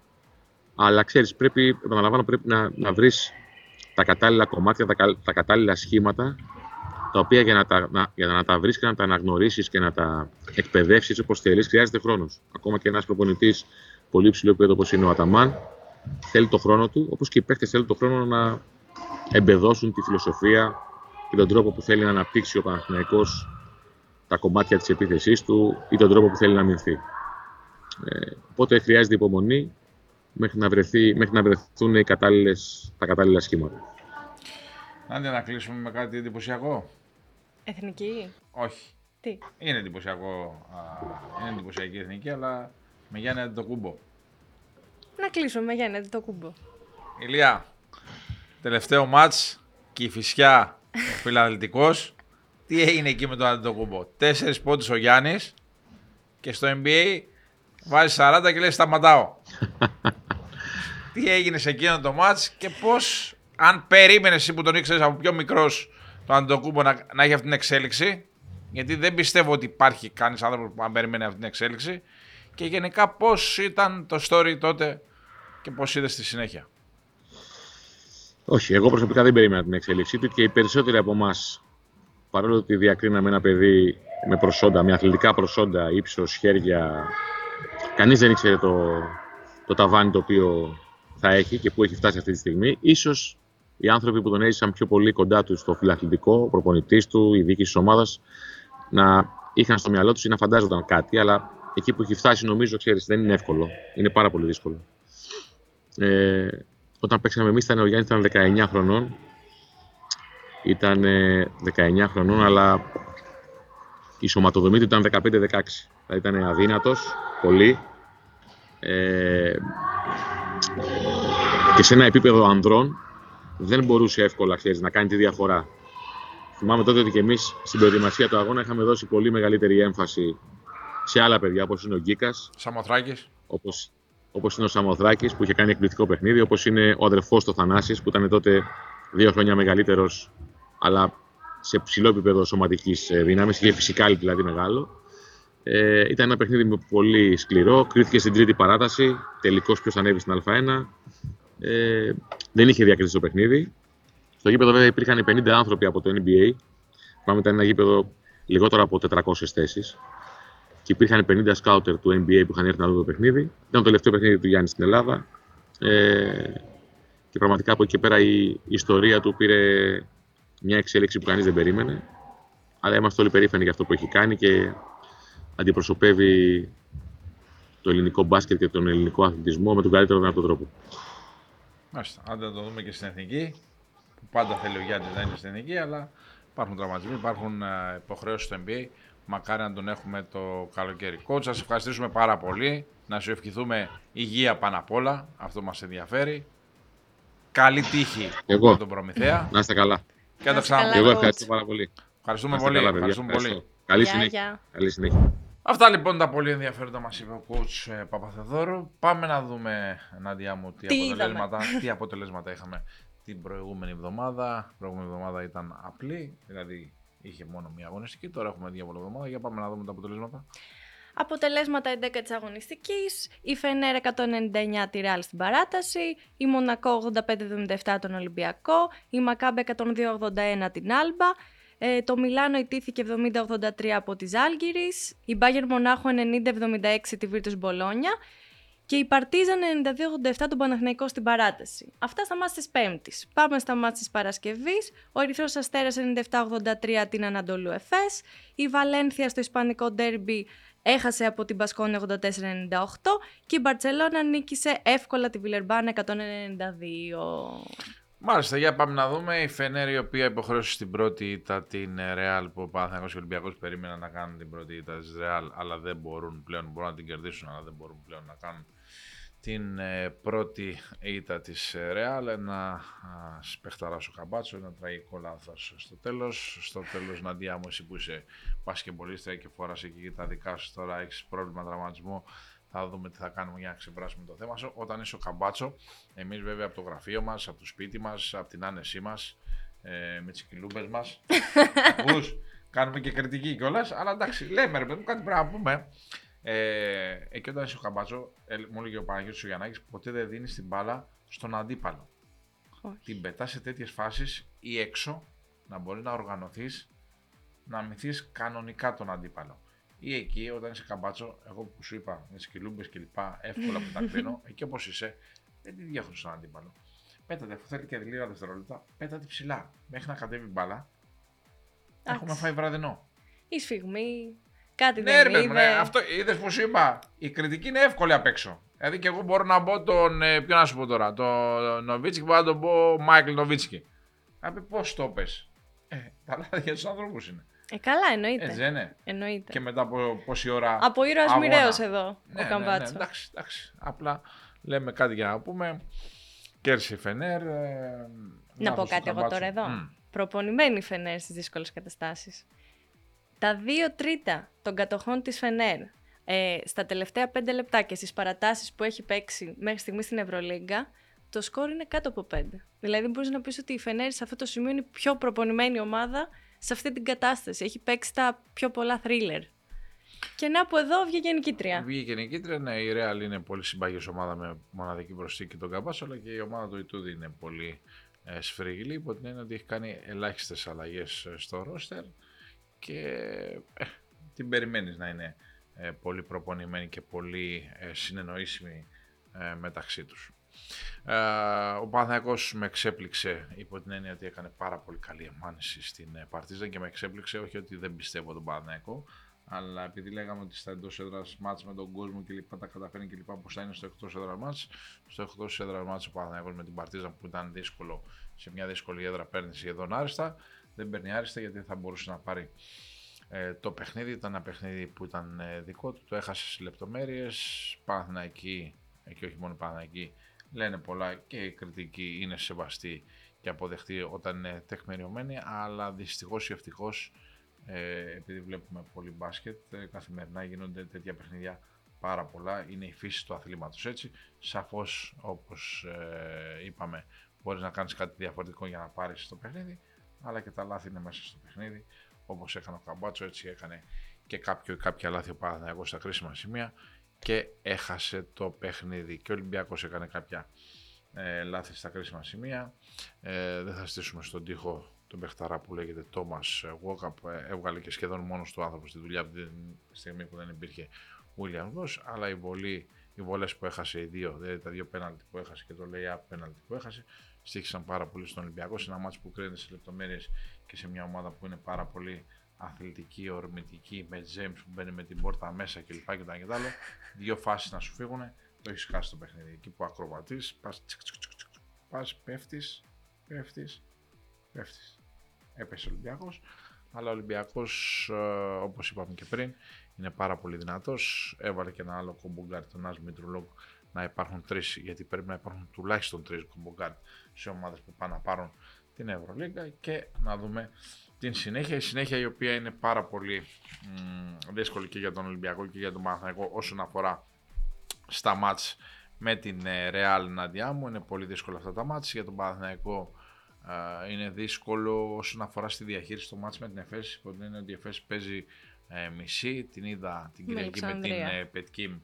Αλλά ξέρεις, πρέπει, επαναλαμβάνω, πρέπει να, να βρεις τα κατάλληλα κομμάτια, τα, τα κατάλληλα σχήματα, τα οποία για να τα, να, για να τα βρεις και να τα αναγνωρίσεις και να τα εκπαιδεύσεις όπως θέλεις, χρειάζεται χρόνος. Ακόμα και ένας προπονητής πολύ ψηλό επίπεδο όπως είναι ο Αταμάν, θέλει το χρόνο του, όπως και οι παίκτες θέλουν το χρόνο να εμπεδώσουν τη φιλοσοφία και τον τρόπο που θέλει να αναπτύξει ο Παναθηναϊκός τα κομμάτια της επίθεσής του ή τον τρόπο που θέλει να μηνθεί. Ε, οπότε χρειάζεται υπομονή μέχρι να, βρεθεί, μέχρι να βρεθούν οι κατάλληλες, τα κατάλληλα σχήματα. Άντε να κλείσουμε με κάτι εντυπωσιακό. Εθνική; Όχι. Τι; Είναι εντυπωσιακό. Α, είναι εντυπωσιακή εθνική, αλλά με Γιάννη κούμπο. Να κλείσουμε με Γιάννη κουμπό. Ηλία, τελευταίο μάτς και η Φυσιά φιλαθλητικό. Τι έγινε εκεί με τον Αντιτοκούμπο; Τέσσερις πόντους ο Γιάννης και στο NBA βάζει 40 και λέει σταματάω. Τι έγινε σε εκείνο το μάτς και πώς, αν περίμενες εσύ που τον ήξερες από πιο μικρός τον Αντιτοκούμπο να, να έχει αυτή την εξέλιξη, γιατί δεν πιστεύω ότι υπάρχει κανείς άνθρωπος που αν περίμενε αυτή την εξέλιξη. Και γενικά πώς ήταν το story τότε και πώς είδες στη συνέχεια; Όχι, εγώ προσωπικά δεν περίμενα την εξέλιξή του και οι περισσότεροι από εμάς, παρόλο ότι διακρίναμε ένα παιδί με προσόντα, με αθλητικά προσόντα, ύψος, χέρια, κανείς δεν ήξερε το, το ταβάνι το οποίο θα έχει και που έχει φτάσει αυτή τη στιγμή. Ίσως οι άνθρωποι που τον έζησαν πιο πολύ κοντά τους στο φιλαθλητικό, ο προπονητής του, η διοίκηση της ομάδας, να είχαν στο μυαλό τους ή να φαντάζονταν κάτι, αλλά εκεί που έχει φτάσει, νομίζω, ξέρεις, δεν είναι εύκολο. Είναι πάρα πολύ δύσκολο. Ε, όταν παίξαμε εμείς, ήταν ο Γιάννης ήταν 19 χρονών. Ήταν 19 χρονών, αλλά η σωματοδομή του ήταν 15-16. Δηλαδή ήταν αδύνατος, πολύ. Ε, και σε ένα επίπεδο ανδρών δεν μπορούσε εύκολα ξέρεις, να κάνει τη διαφορά. Θυμάμαι τότε ότι και εμείς στην προετοιμασία του αγώνα είχαμε δώσει πολύ μεγαλύτερη έμφαση σε άλλα παιδιά όπως είναι ο Γκίκας. Σαμοθράκης. Όπως όπως είναι ο Σαμοθράκης που είχε κάνει εκπληκτικό παιχνίδι, όπως είναι ο αδερφός του Θανάσης που ήταν τότε δύο χρόνια μεγαλύτερος, αλλά σε ψηλό επίπεδο σωματικής ε, δύναμης, είχε φυσικά δηλαδή μεγάλο. Ε, ήταν ένα παιχνίδι με πολύ σκληρό. Κρίθηκε στην τρίτη παράταση. Τελικώ ποιος ανέβει στην Α1. Ε, δεν είχε διακριθεί το παιχνίδι. Στο γήπεδο βέβαια υπήρχαν 50 άνθρωποι από το NBA. Πάμε ήταν ένα γήπεδο λιγότερο από 400 θέσεις και υπήρχαν 50 σκάουτερ του NBA που είχαν έρθει να δουν το παιχνίδι. Ήταν το τελευταίο παιχνίδι του Γιάννης στην Ελλάδα. Ε, και πραγματικά από εκεί και πέρα η, ιστορία του πήρε μια εξέλιξη που κανείς δεν περίμενε. Αλλά είμαστε όλοι περήφανοι για αυτό που έχει κάνει και αντιπροσωπεύει το ελληνικό μπάσκετ και τον ελληνικό αθλητισμό με τον καλύτερο δυνατό τρόπο. Μάλιστα. Αν το δούμε και στην εθνική, που πάντα θέλει ο Γιάννης να είναι στην εθνική, αλλά Υπάρχουν τραυματισμοί, υπάρχουν ε, υποχρεώσεις στο NBA. Μακάρι να τον έχουμε το καλοκαίρι. Coach, σας ευχαριστήσουμε πάρα πολύ. Να σου ευχηθούμε υγεία πάνω απ' όλα. Αυτό μας ενδιαφέρει. Καλή τύχη Εγώ. με τον Προμηθέα. Να είστε καλά. Και να τα Να είστε καλά. Και ξαναπούμε. εγώ coach. ευχαριστώ πάρα πολύ. Ευχαριστούμε Να είστε πολύ. καλά, παιδιά. Ευχαριστούμε πολύ. Ευχαριστώ. Καλή Γεια, συνέχεια. γεια. Καλή συνέχεια. Αυτά λοιπόν τα πολύ ενδιαφέροντα μας είπε ο coach ε, Παπαθεδόρου. Πάμε να δούμε, Νάντια μου, τι, Τι αποτελέσματα, τι αποτελέσματα είχαμε την προηγούμενη εβδομάδα. Η προηγούμενη εβδομάδα ήταν απλή, δηλαδή είχε μόνο μία αγωνιστική. Τώρα έχουμε δύο εβδομάδα. Για πάμε να δούμε τα αποτελέσματα. Αποτελέσματα 11 αγωνιστικής, η Φενέρ 199 τη Ρεάλ στην παράταση, η Μονακό 85-77 τον Ολυμπιακό, η Μακάμπε 102-81 την Άλμπα, ε, το Μιλάνο ιτήθηκε 70-83 από τη Ζάλγκυρης, η Μπάγερ Μονάχο 90-76 τη Βίρτους Μπολόνια και η Παρτίζαν 92-87 τον Παναθηναϊκό στην παράταση. Αυτά στα μάτς της Πέμπτης. Πάμε στα μάτς της Παρασκευής. Ο Ερυθρός Αστέρας 97-83 την Ανατολού Εφές. Η Βαλένθια στο Ισπανικό Ντέρμπι έχασε από την Μπασκόνη 84-98 και η Μπαρτσελώνα νίκησε εύκολα τη Βιλερμπάν 192. Μάλιστα, για πάμε να δούμε. Η Φενέρ η οποία υποχρέωσε στην πρώτη ήττα την ε, Ρεάλ που ο Παναθηναϊκός και ο Ολυμπιακός περίμεναν να κάνουν την πρώτη ήττα της Ρεάλ αλλά δεν μπορούν πλέον, μπορούν να την κερδίσουν αλλά δεν μπορούν πλέον να κάνουν την ε, πρώτη ήττα της ε, Ρεάλ. Ένα παιχταράς ο Καμπάτσο, ένα τραγικό λάθος στο τέλος. Στο τέλος, Ναντιά μου, εσύ που είσαι πασκεμπολίστρια και φοράς εκεί τα δικά σου τώρα, έχεις πρόβλημα τραυματισμού, θα δούμε τι θα κάνουμε για να ξεπεράσουμε το θέμα σου. Όταν είσαι ο Καμπάτσο, εμείς βέβαια από το γραφείο μας, από το σπίτι μας, από την άνεσή μας, ε, με τις κιλούμπες μας, ακούς, κάνουμε και κριτική κιόλας, αλλά εντάξει, λέμε ρε παιδί μου, κάτι πρέπει να πούμε. Ε, εκεί όταν είσαι ο Καμπάτσο, ε, μου έλεγε ο Παναγιώτης ο Γιαννάκης, ποτέ δεν δίνεις την μπάλα στον αντίπαλο. Όχι. Την πετάς σε τέτοιες φάσεις ή έξω, να μπορεί να οργανωθείς, να μυθείς κανονικά τον αντίπαλο. Ή εκεί, όταν είσαι καμπάτσο, εγώ που σου είπα με τι κιλούμπε και λοιπά, εύκολα που τα κρίνω, εκεί όπως είσαι, δεν τη διέχουν στον αντίπαλο. Πέτατε, αφού θέλει και λίγα δευτερόλεπτα, πέτατε ψηλά. Μέχρι να κατέβει η μπάλα, έχουμε Εντάξει. φάει βραδινό. Η σφιγμή, κάτι Ναι, δεν ρε παιδί μου, είδε. ναι, αυτό είδες που σου είπα. Η κριτική είναι εύκολη απ' έξω. Δηλαδή και εγώ μπορώ να μπω τον. Ε, ποιο να σου πω τώρα, τον Νοβίτσκι, μπορώ να τον πω Μάικλ Νοβίτσκι. Να πει πώς το πες. Ε, τα λάθη για του ανθρώπους είναι. Ε, καλά, εννοείται. Έτσι δεν είναι. εννοείται. Και μετά από πόση ώρα. Από ήρωας αγώνα. μοιραίος εδώ, Ναι, ο ναι, ναι, Καμπάτσο. εντάξει, εντάξει. Απλά λέμε κάτι για να πούμε. Κέρδισε η Φενέρ. ε, Να λάθος πω του κάτι εγώ Καμπάτσου. τώρα εδώ. Μμ. Προπονημένη η Φενέρ στις δύσκολες καταστάσεις. Τα δύο τρίτα των κατοχών της Φενέρ ε, στα τελευταία πέντε λεπτά και στις παρατάσεις που έχει παίξει μέχρι στιγμή στην Ευρωλίγκα, το σκόρ είναι κάτω από πέντε. Δηλαδή μπορείς να πεις ότι η Φενέρ σε αυτό το σημείο είναι η πιο προπονημένη ομάδα σε αυτή την κατάσταση. Έχει παίξει τα πιο πολλά θρίλερ. Και να από εδώ βγήκε νικήτρια. Βγήκε νικήτρια. Ναι, η Real είναι πολύ συμπαγής ομάδα με μοναδική προσθήκη τον Καμπάσο, αλλά και η ομάδα του Ιτούδη είναι πολύ ε, σφρίγγυλη. Υπό την έννοια ότι έχει κάνει ελάχιστες αλλαγές στο ρόστερ και ε, την περιμένεις να είναι ε, πολύ προπονημένη και πολύ ε, συνεννοήσιμη ε, μεταξύ τους. Ε, ο Παναθηναϊκός με εξέπληξε υπό την έννοια ότι έκανε πάρα πολύ καλή εμφάνιση στην ε, Παρτίζαν και με εξέπληξε όχι ότι δεν πιστεύω τον Παναθηναϊκό αλλά επειδή λέγαμε ότι στα εντός έδρας μάτς με τον κόσμο και λοιπά τα καταφέρνει και λοιπά, πώ θα είναι στο εκτός έδρας μάτς. Στο εκτός έδρας μάτς ο Παναθηναϊκός με την Παρτίζαν που ήταν δύσκολο σε μια δύσκολη έδρα παίρνεις σχεδόν άριστα. Δεν παίρνει άριστα γιατί θα μπορούσε να πάρει ε, το παιχνίδι. Ήταν ένα παιχνίδι που ήταν ε, δικό του, το έχασε σε λεπτομέρειες. Παναθηναϊκοί, ε, και όχι μόνο οι Παναθηναϊκοί, λένε πολλά και η κριτική είναι σεβαστή και αποδεχτή όταν είναι τεκμηριωμένη, αλλά δυστυχώς ή ευτυχώς ε, επειδή βλέπουμε πολύ μπάσκετ, ε, καθημερινά γίνονται τέτοια παιχνίδια πάρα πολλά. Είναι η φύση του αθλήματος έτσι. Σαφώς, όπως ε, είπαμε, μπορείς να κάνεις κάτι διαφορετικό για να πάρεις το παιχνίδι, αλλά και τα λάθη είναι μέσα στο παιχνίδι. Όπως έκανε ο Καμπάτσο, έτσι έκανε και κάποιο ή κάποια λάθη ο Παναθηναϊκός στα κρίσιμα σημεία και έχασε το παιχνίδι. Και ο Ολυμπιακός έκανε κάποια ε, λάθη στα κρίσιμα σημεία. Ε, δεν θα στήσουμε στον τοίχο τον παιχταρά που λέγεται Thomas Walkup. Ε, έβγαλε και σχεδόν μόνος του άνθρωπος στη δουλειά από τη στιγμή που δεν υπήρχε William Ross, αλλά οι, βολοί, οι βολές που έχασε οι δύο, δηλαδή τα δύο πέναλτι που έχασε και το lay-up πέναλτι που έχασε, στήχησαν πάρα πολύ στον Ολυμπιακό σε ένα μάτσο που κρίνεται σε λεπτομέρειες και σε μια ομάδα που είναι πάρα πολύ αθλητική, ορμητική, με James που μπαίνει με την πόρτα μέσα κλπ. Και, και, και άλλο. Δύο φάσεις να σου φύγουν, το έχεις χάσει το παιχνίδι. Εκεί που ακροβατείς, πας, τσικ, τσικ, τσικ, τσικ, πας πέφτεις, πέφτεις, πέφτεις. έπεσε ο Ολυμπιακός. Αλλά ο Ολυμπιακός, ε, όπως είπαμε και πριν, είναι πάρα πολύ δυνατός. Έβαλε και ένα άλλο combo guard, τον Άσ Μητρουλόγκ, να υπάρχουν τρεις, γιατί πρέπει να υπάρχουν τουλάχιστον τρεις combo guard σε ομάδες που πάνε να πάρουν την Ευρωλίγκα και να δούμε την συνέχεια. Η συνέχεια η οποία είναι πάρα πολύ μ, δύσκολη και για τον Ολυμπιακό και για τον Παναθηναϊκό όσον αφορά στα μάτς με την Real Νάντια μου. Είναι πολύ δύσκολα αυτά τα μάτς. Για τον Παναθηναϊκό ε, είναι δύσκολο όσον αφορά στη διαχείριση του μάτς με την ΕΦΕΣ. Υποτίθεται ότι η ΕΦΕΣ παίζει ε, μισή. Την είδα την Κυριακή με την ε, Πετκίμ.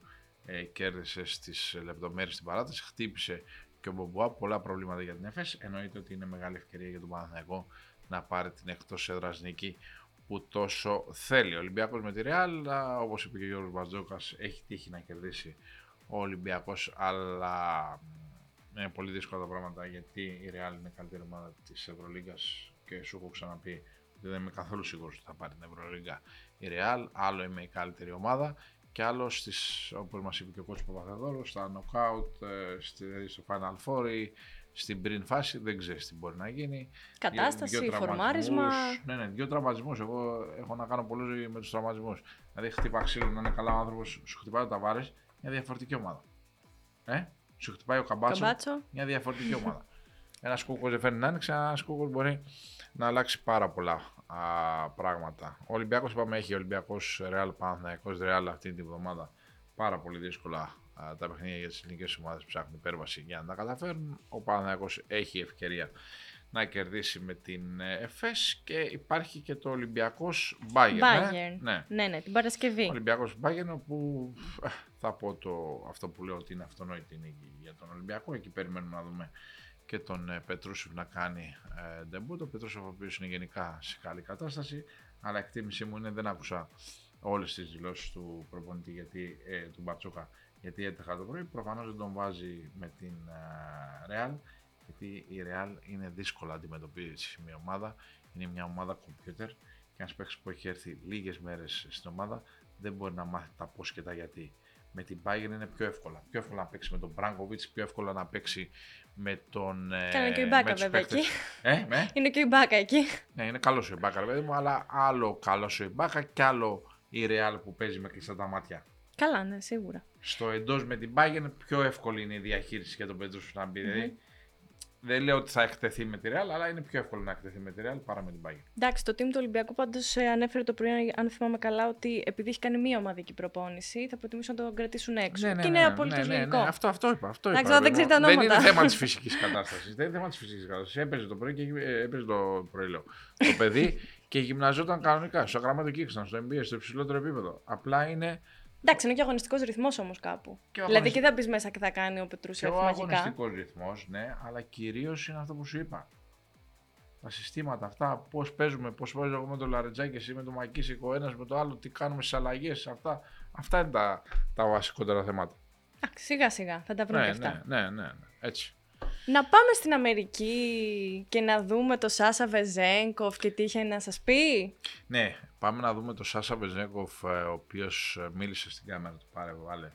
Ε, κέρδισε στις λεπτομέρειες στην παράταση. Χτύπησε και ο Μπομπουά. Πολλά προβλήματα για την ΕΦΕΣ. Εννοείται ότι είναι μεγάλη ευκαιρία για τον Παναθηναϊκό να πάρει την εκτός έδρας νίκη που τόσο θέλει. Ο Ολυμπιακός με τη Ρεάλ, όπως είπε και ο Γιώργος Μπατζόκας, έχει τύχει να κερδίσει ο Ολυμπιακός, αλλά είναι πολύ δύσκολα τα πράγματα γιατί η Ρεάλ είναι η καλύτερη ομάδα της Ευρωλίγκας και σου έχω ξαναπεί ότι δεν είμαι καθόλου σίγουρος ότι θα πάρει την Ευρωλίγκα η Ρεάλ, άλλο είμαι η καλύτερη ομάδα και άλλο στις, όπως μας είπε και ο κότσος Παπαθεδόρος, στα knockout, ε, στο Final Four στην πριν φάση δεν ξέρεις τι μπορεί να γίνει. Κατάσταση, δυο φορμάρισμα. Ναι, ναι, δύο τραυματισμούς. Εγώ έχω να κάνω πολλού με τους τραυματισμούς. Δηλαδή, χτύπα ξύλο να είναι καλά ο άνθρωπος, σου χτυπάει ο Ταβάρες, μια διαφορετική ομάδα. Ε; Σου χτυπάει ο Καμπάτσο, Καμπάτσο. μια διαφορετική ομάδα. Ένας κούκο δεν φέρνει να άνοιξει, ένας κούκο μπορεί να αλλάξει πάρα πολλά α, πράγματα. Ο Ολυμπιακός, είπαμε, έχει Ολυμπιακός Ρεάλ Παναθυναϊκό Ρεάλ αυτή την εβδομάδα. Πάρα πολύ δύσκολα τα παιχνίδια για τις ελληνικέ ομάδες που ψάχνουν υπέρβαση για να τα καταφέρουν. Ο Παναθηναϊκός έχει ευκαιρία να κερδίσει με την ε, ΕΦΕΣ και υπάρχει και το Ολυμπιακός Bayern. Ε; Ναι. ναι, ναι, την Παρασκευή. Ο Ολυμπιακός Bayern, όπου ε, θα πω το, αυτό που λέω ότι είναι αυτονόητη νίκη για τον Ολυμπιακό. Εκεί περιμένουμε να δούμε και τον Πετρούσεφ να κάνει ε, ντεμπούτ. Ο Πετρούσεφ, ο οποίος είναι γενικά σε καλή κατάσταση, αλλά εκτίμησή μου είναι δεν άκουσα όλες τις δηλώσεις του προπονητή γιατί, ε, του Μπατσόκα γιατί έτρεχα το πρωί. Προφανώς δεν τον βάζει με την Real, γιατί η Real είναι δύσκολα αντιμετωπίσει ομάδα. Είναι μια ομάδα κομπιούτερ και ένας παίξει που έχει έρθει λίγες μέρες στην ομάδα δεν μπορεί να μάθει τα πώς και τα γιατί. Με την Bayern είναι πιο εύκολα. Πιο εύκολα να παίξει με τον Μπράγκοβιτ, πιο εύκολα να παίξει με τον. Ε, Κάνε και η Μπάκα βέβαια εκεί. Ε, με; Είναι και η Μπάκα εκεί. Ναι, είναι καλός ο Ιμπάκα, παιδί μου, αλλά άλλο καλός ο Ιμπάκα και άλλο η Real που παίζει με κλειστά τα μάτια. Καλά, ναι, σίγουρα. Στο εντός με την Bayern πιο εύκολη είναι η διαχείριση για τον Πέτρου να μπει. Mm-hmm. Δηλαδή, δεν λέω ότι θα εκτεθεί με τη Real, αλλά είναι πιο εύκολο να εκτεθεί με τη Real παρά με την Bayern. Εντάξει, το team του Ολυμπιακού πάντως ε, ανέφερε το πρωί, αν θυμάμαι καλά, ότι επειδή έχει κάνει μία ομαδική προπόνηση, θα προτιμήσουν να τον κρατήσουν έξω. Ναι, ναι, και είναι ναι, απολύτω ναι, ναι, λογικό. Ναι, αυτό, αυτό είπα. Αυτό είπα. δεν ξέρει τα ονόματα. Δεν είναι θέμα της φυσικής κατάστασης. δεν είναι θέμα της φυσικής κατάστασης. Έπαιζε το πρωί και ε, έπαιζε το πρωί, λέω. το παιδί και γυμναζόταν κανονικά στο γραμμάτιο Κίξαν, στο MBA, στο υψηλότερο επίπεδο. Απλά είναι Εντάξει, είναι και αγωνιστικός ρυθμός όμως κάπου. Και δηλαδή και θα μπει μέσα και θα κάνει ο Πετρούσιο μαγικά. Είναι αγωνιστικός ρυθμός, ναι, αλλά κυρίως είναι αυτό που σου είπα. Τα συστήματα αυτά, πώς παίζουμε, πώς παίζω εγώ με το Λαρετζάκης, εσύ με το Μακίσικο, ο ένα με το άλλο, τι κάνουμε στις αλλαγές, αυτά, αυτά είναι τα, τα βασικότερα θέματα. Εντάξει, σιγά σιγά θα τα βρούμε ναι, αυτά. Ναι, ναι, ναι, ναι, έτσι. Να πάμε στην Αμερική και να δούμε το Σάσα Βεζέγκοφ και τι είχε να σας πει. Ναι, πάμε να δούμε το Σάσα Βεζέγκοφ, ο οποίος ε, μίλησε στην κάμερα του. Πάρε βάλε.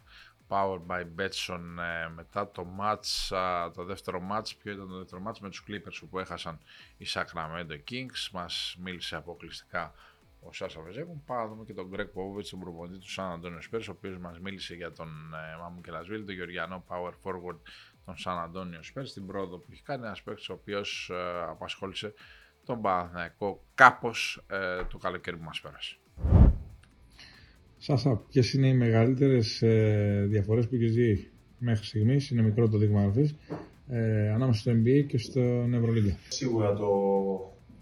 Power by Betson ε, μετά το match, το δεύτερο match, ποιο ήταν το δεύτερο match με τους Clippers που έχασαν οι Sacramento Kings, μας μίλησε αποκλειστικά ο Σάσα Βεζέγκοφ. Πάμε να δούμε και τον Greg Popovich, τον προπονητή του San Antonio Spurs, ο οποίος μας μίλησε για τον ε, Μάμου Κελασβίλη, τον Γεωργιανό Power Forward τον Σαν Αντώνιο Σπέρ στην πρόοδο που έχει κάνει. Ένας παίκτης ο οποίος ε, απασχόλησε τον Παναθηναϊκό κάπως ε, το καλοκαίρι που μας πέρασε. Σάσα, ποιες είναι οι μεγαλύτερες ε, διαφορές που έχεις δει μέχρι στιγμής, είναι μικρό το δείγμα αυτή, ε, ανάμεσα στο NBA και στο Ευρωλίγκα. Σίγουρα το,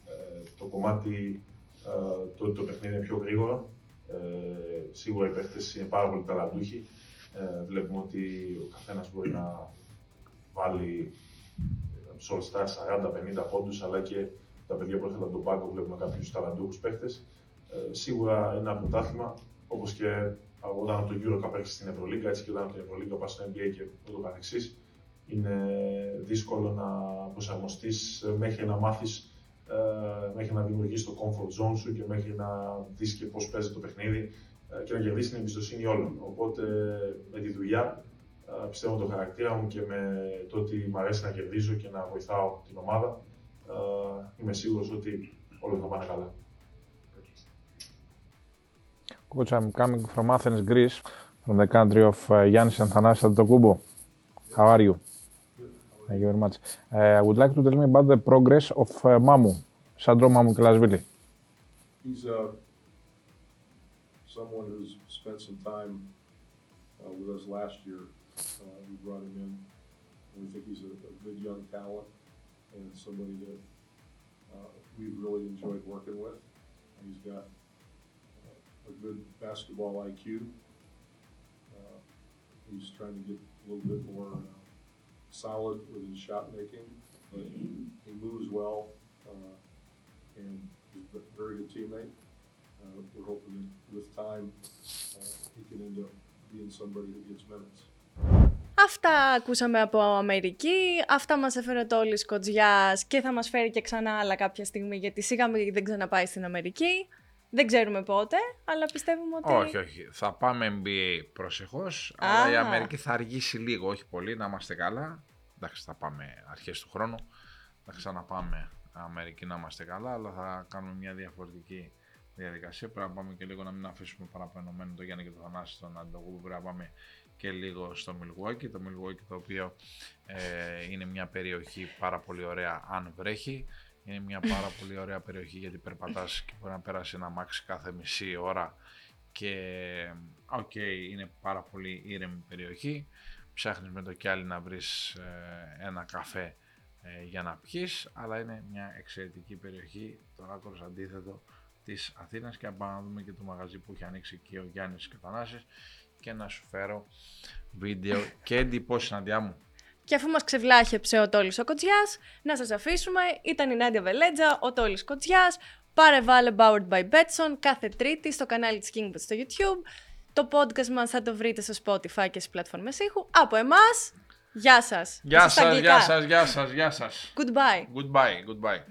ε, το κομμάτι, ε, το, το παιχνίδι είναι πιο γρήγορο. Ε, σίγουρα οι παίχτε είναι πάρα πολύ ταλαντούχοι. Ε, βλέπουμε ότι ο καθένας μπορεί να βάλει σε All Stars 40-50 πόντους, αλλά και τα παιδιά που έρχονται από τον πάγκο βλέπουμε κάποιους ταλαντούχους παίχτες. Ε, σίγουρα ένα πρωτάθλημα, όπως και όταν από το Euro Cup στην Ευρωλίγκα, έτσι και όταν από την Ευρωλίγκα πας στο NBA και ούτω καθεξή, είναι δύσκολο να προσαρμοστείς μέχρι να μάθεις, ε, μέχρι να δημιουργήσει το comfort zone σου και μέχρι να δεις και πώς παίζει το παιχνίδι ε, και να κερδίσεις την εμπιστοσύνη όλων. Οπότε με τη δουλειά πιστεύω το χαρακτήρα μου και με το ότι μου αρέσει να κερδίζω και να βοηθάω την ομάδα. Είμαι σίγουρος ότι όλα θα πάνε καλά. Coach, I'm coming from Athens, Greece, from the country of uh, Yannis Anthanasis Antetokounmpo. How are you? Thank you very much. Uh, I would like to tell me about the progress of uh, Mamu, Sandro Mamu Kelasvili. He's uh, someone who's spent some time uh, with us last year. Uh, we brought him in, and we think he's a, a good young talent and somebody that uh, we've really enjoyed working with. He's got uh, a good basketball IQ. Uh, he's trying to get a little bit more uh, solid with his shot making, but he moves well uh, and he's a very good teammate. Uh, we're hoping that with time he can end up being somebody who gets minutes. Αυτά ακούσαμε από Αμερική, αυτά μας έφερε ο Τόλης Κοτζιάς και θα μας φέρει και ξανά άλλα κάποια στιγμή γιατί σίγα μην δεν ξαναπάει στην Αμερική. Δεν ξέρουμε πότε, αλλά πιστεύουμε ότι... Όχι, όχι. Θα πάμε NBA προσεχώς, αλλά η Αμερική θα αργήσει λίγο, όχι πολύ, να είμαστε καλά. Εντάξει, θα πάμε αρχές του χρόνου. Θα ξαναπάμε Αμερική να είμαστε καλά, αλλά θα κάνουμε μια διαφορετική διαδικασία. Πρέπει να πάμε και λίγο να μην αφήσουμε παραπενωμένο το Γιάννη και το Θανάση στον Ανταγού. Πρέπει να πάμε και λίγο στο Milwaukee. Το Milwaukee το οποίο ε, είναι μια περιοχή πάρα πολύ ωραία αν βρέχει. Είναι μια πάρα πολύ ωραία περιοχή γιατί περπατάς και μπορεί να περάσει ένα αμάξι κάθε μισή ώρα και ok, okay, είναι πάρα πολύ ήρεμη περιοχή. Ψάχνεις με το κιάλι να βρεις ε, ένα καφέ ε, για να πιείς, αλλά είναι μια εξαιρετική περιοχή, το άκρως αντίθετο της Αθήνας και να πάμε να δούμε και το μαγαζί που έχει ανοίξει και ο Γιάννης και ο Θανάσης και να σου φέρω βίντεο και εντυπώσεις συνάντηα μου. Και αφού μας ξεβλάχεψε ο Τόλης ο Κοτζιάς, να σας αφήσουμε, ήταν η Νάντια Βελέτζα, ο Τόλης Κοτζιάς, πάρε βάλε Powered by Betson κάθε τρίτη στο κανάλι της Kingbet στο YouTube. Το podcast μας θα το βρείτε στο Spotify και στις πλατφόρμες ήχου. Από εμάς, γεια σας. Γεια Στα σας, αγγλικά. γεια σας, γεια σας, γεια σας. Goodbye. Goodbye, goodbye.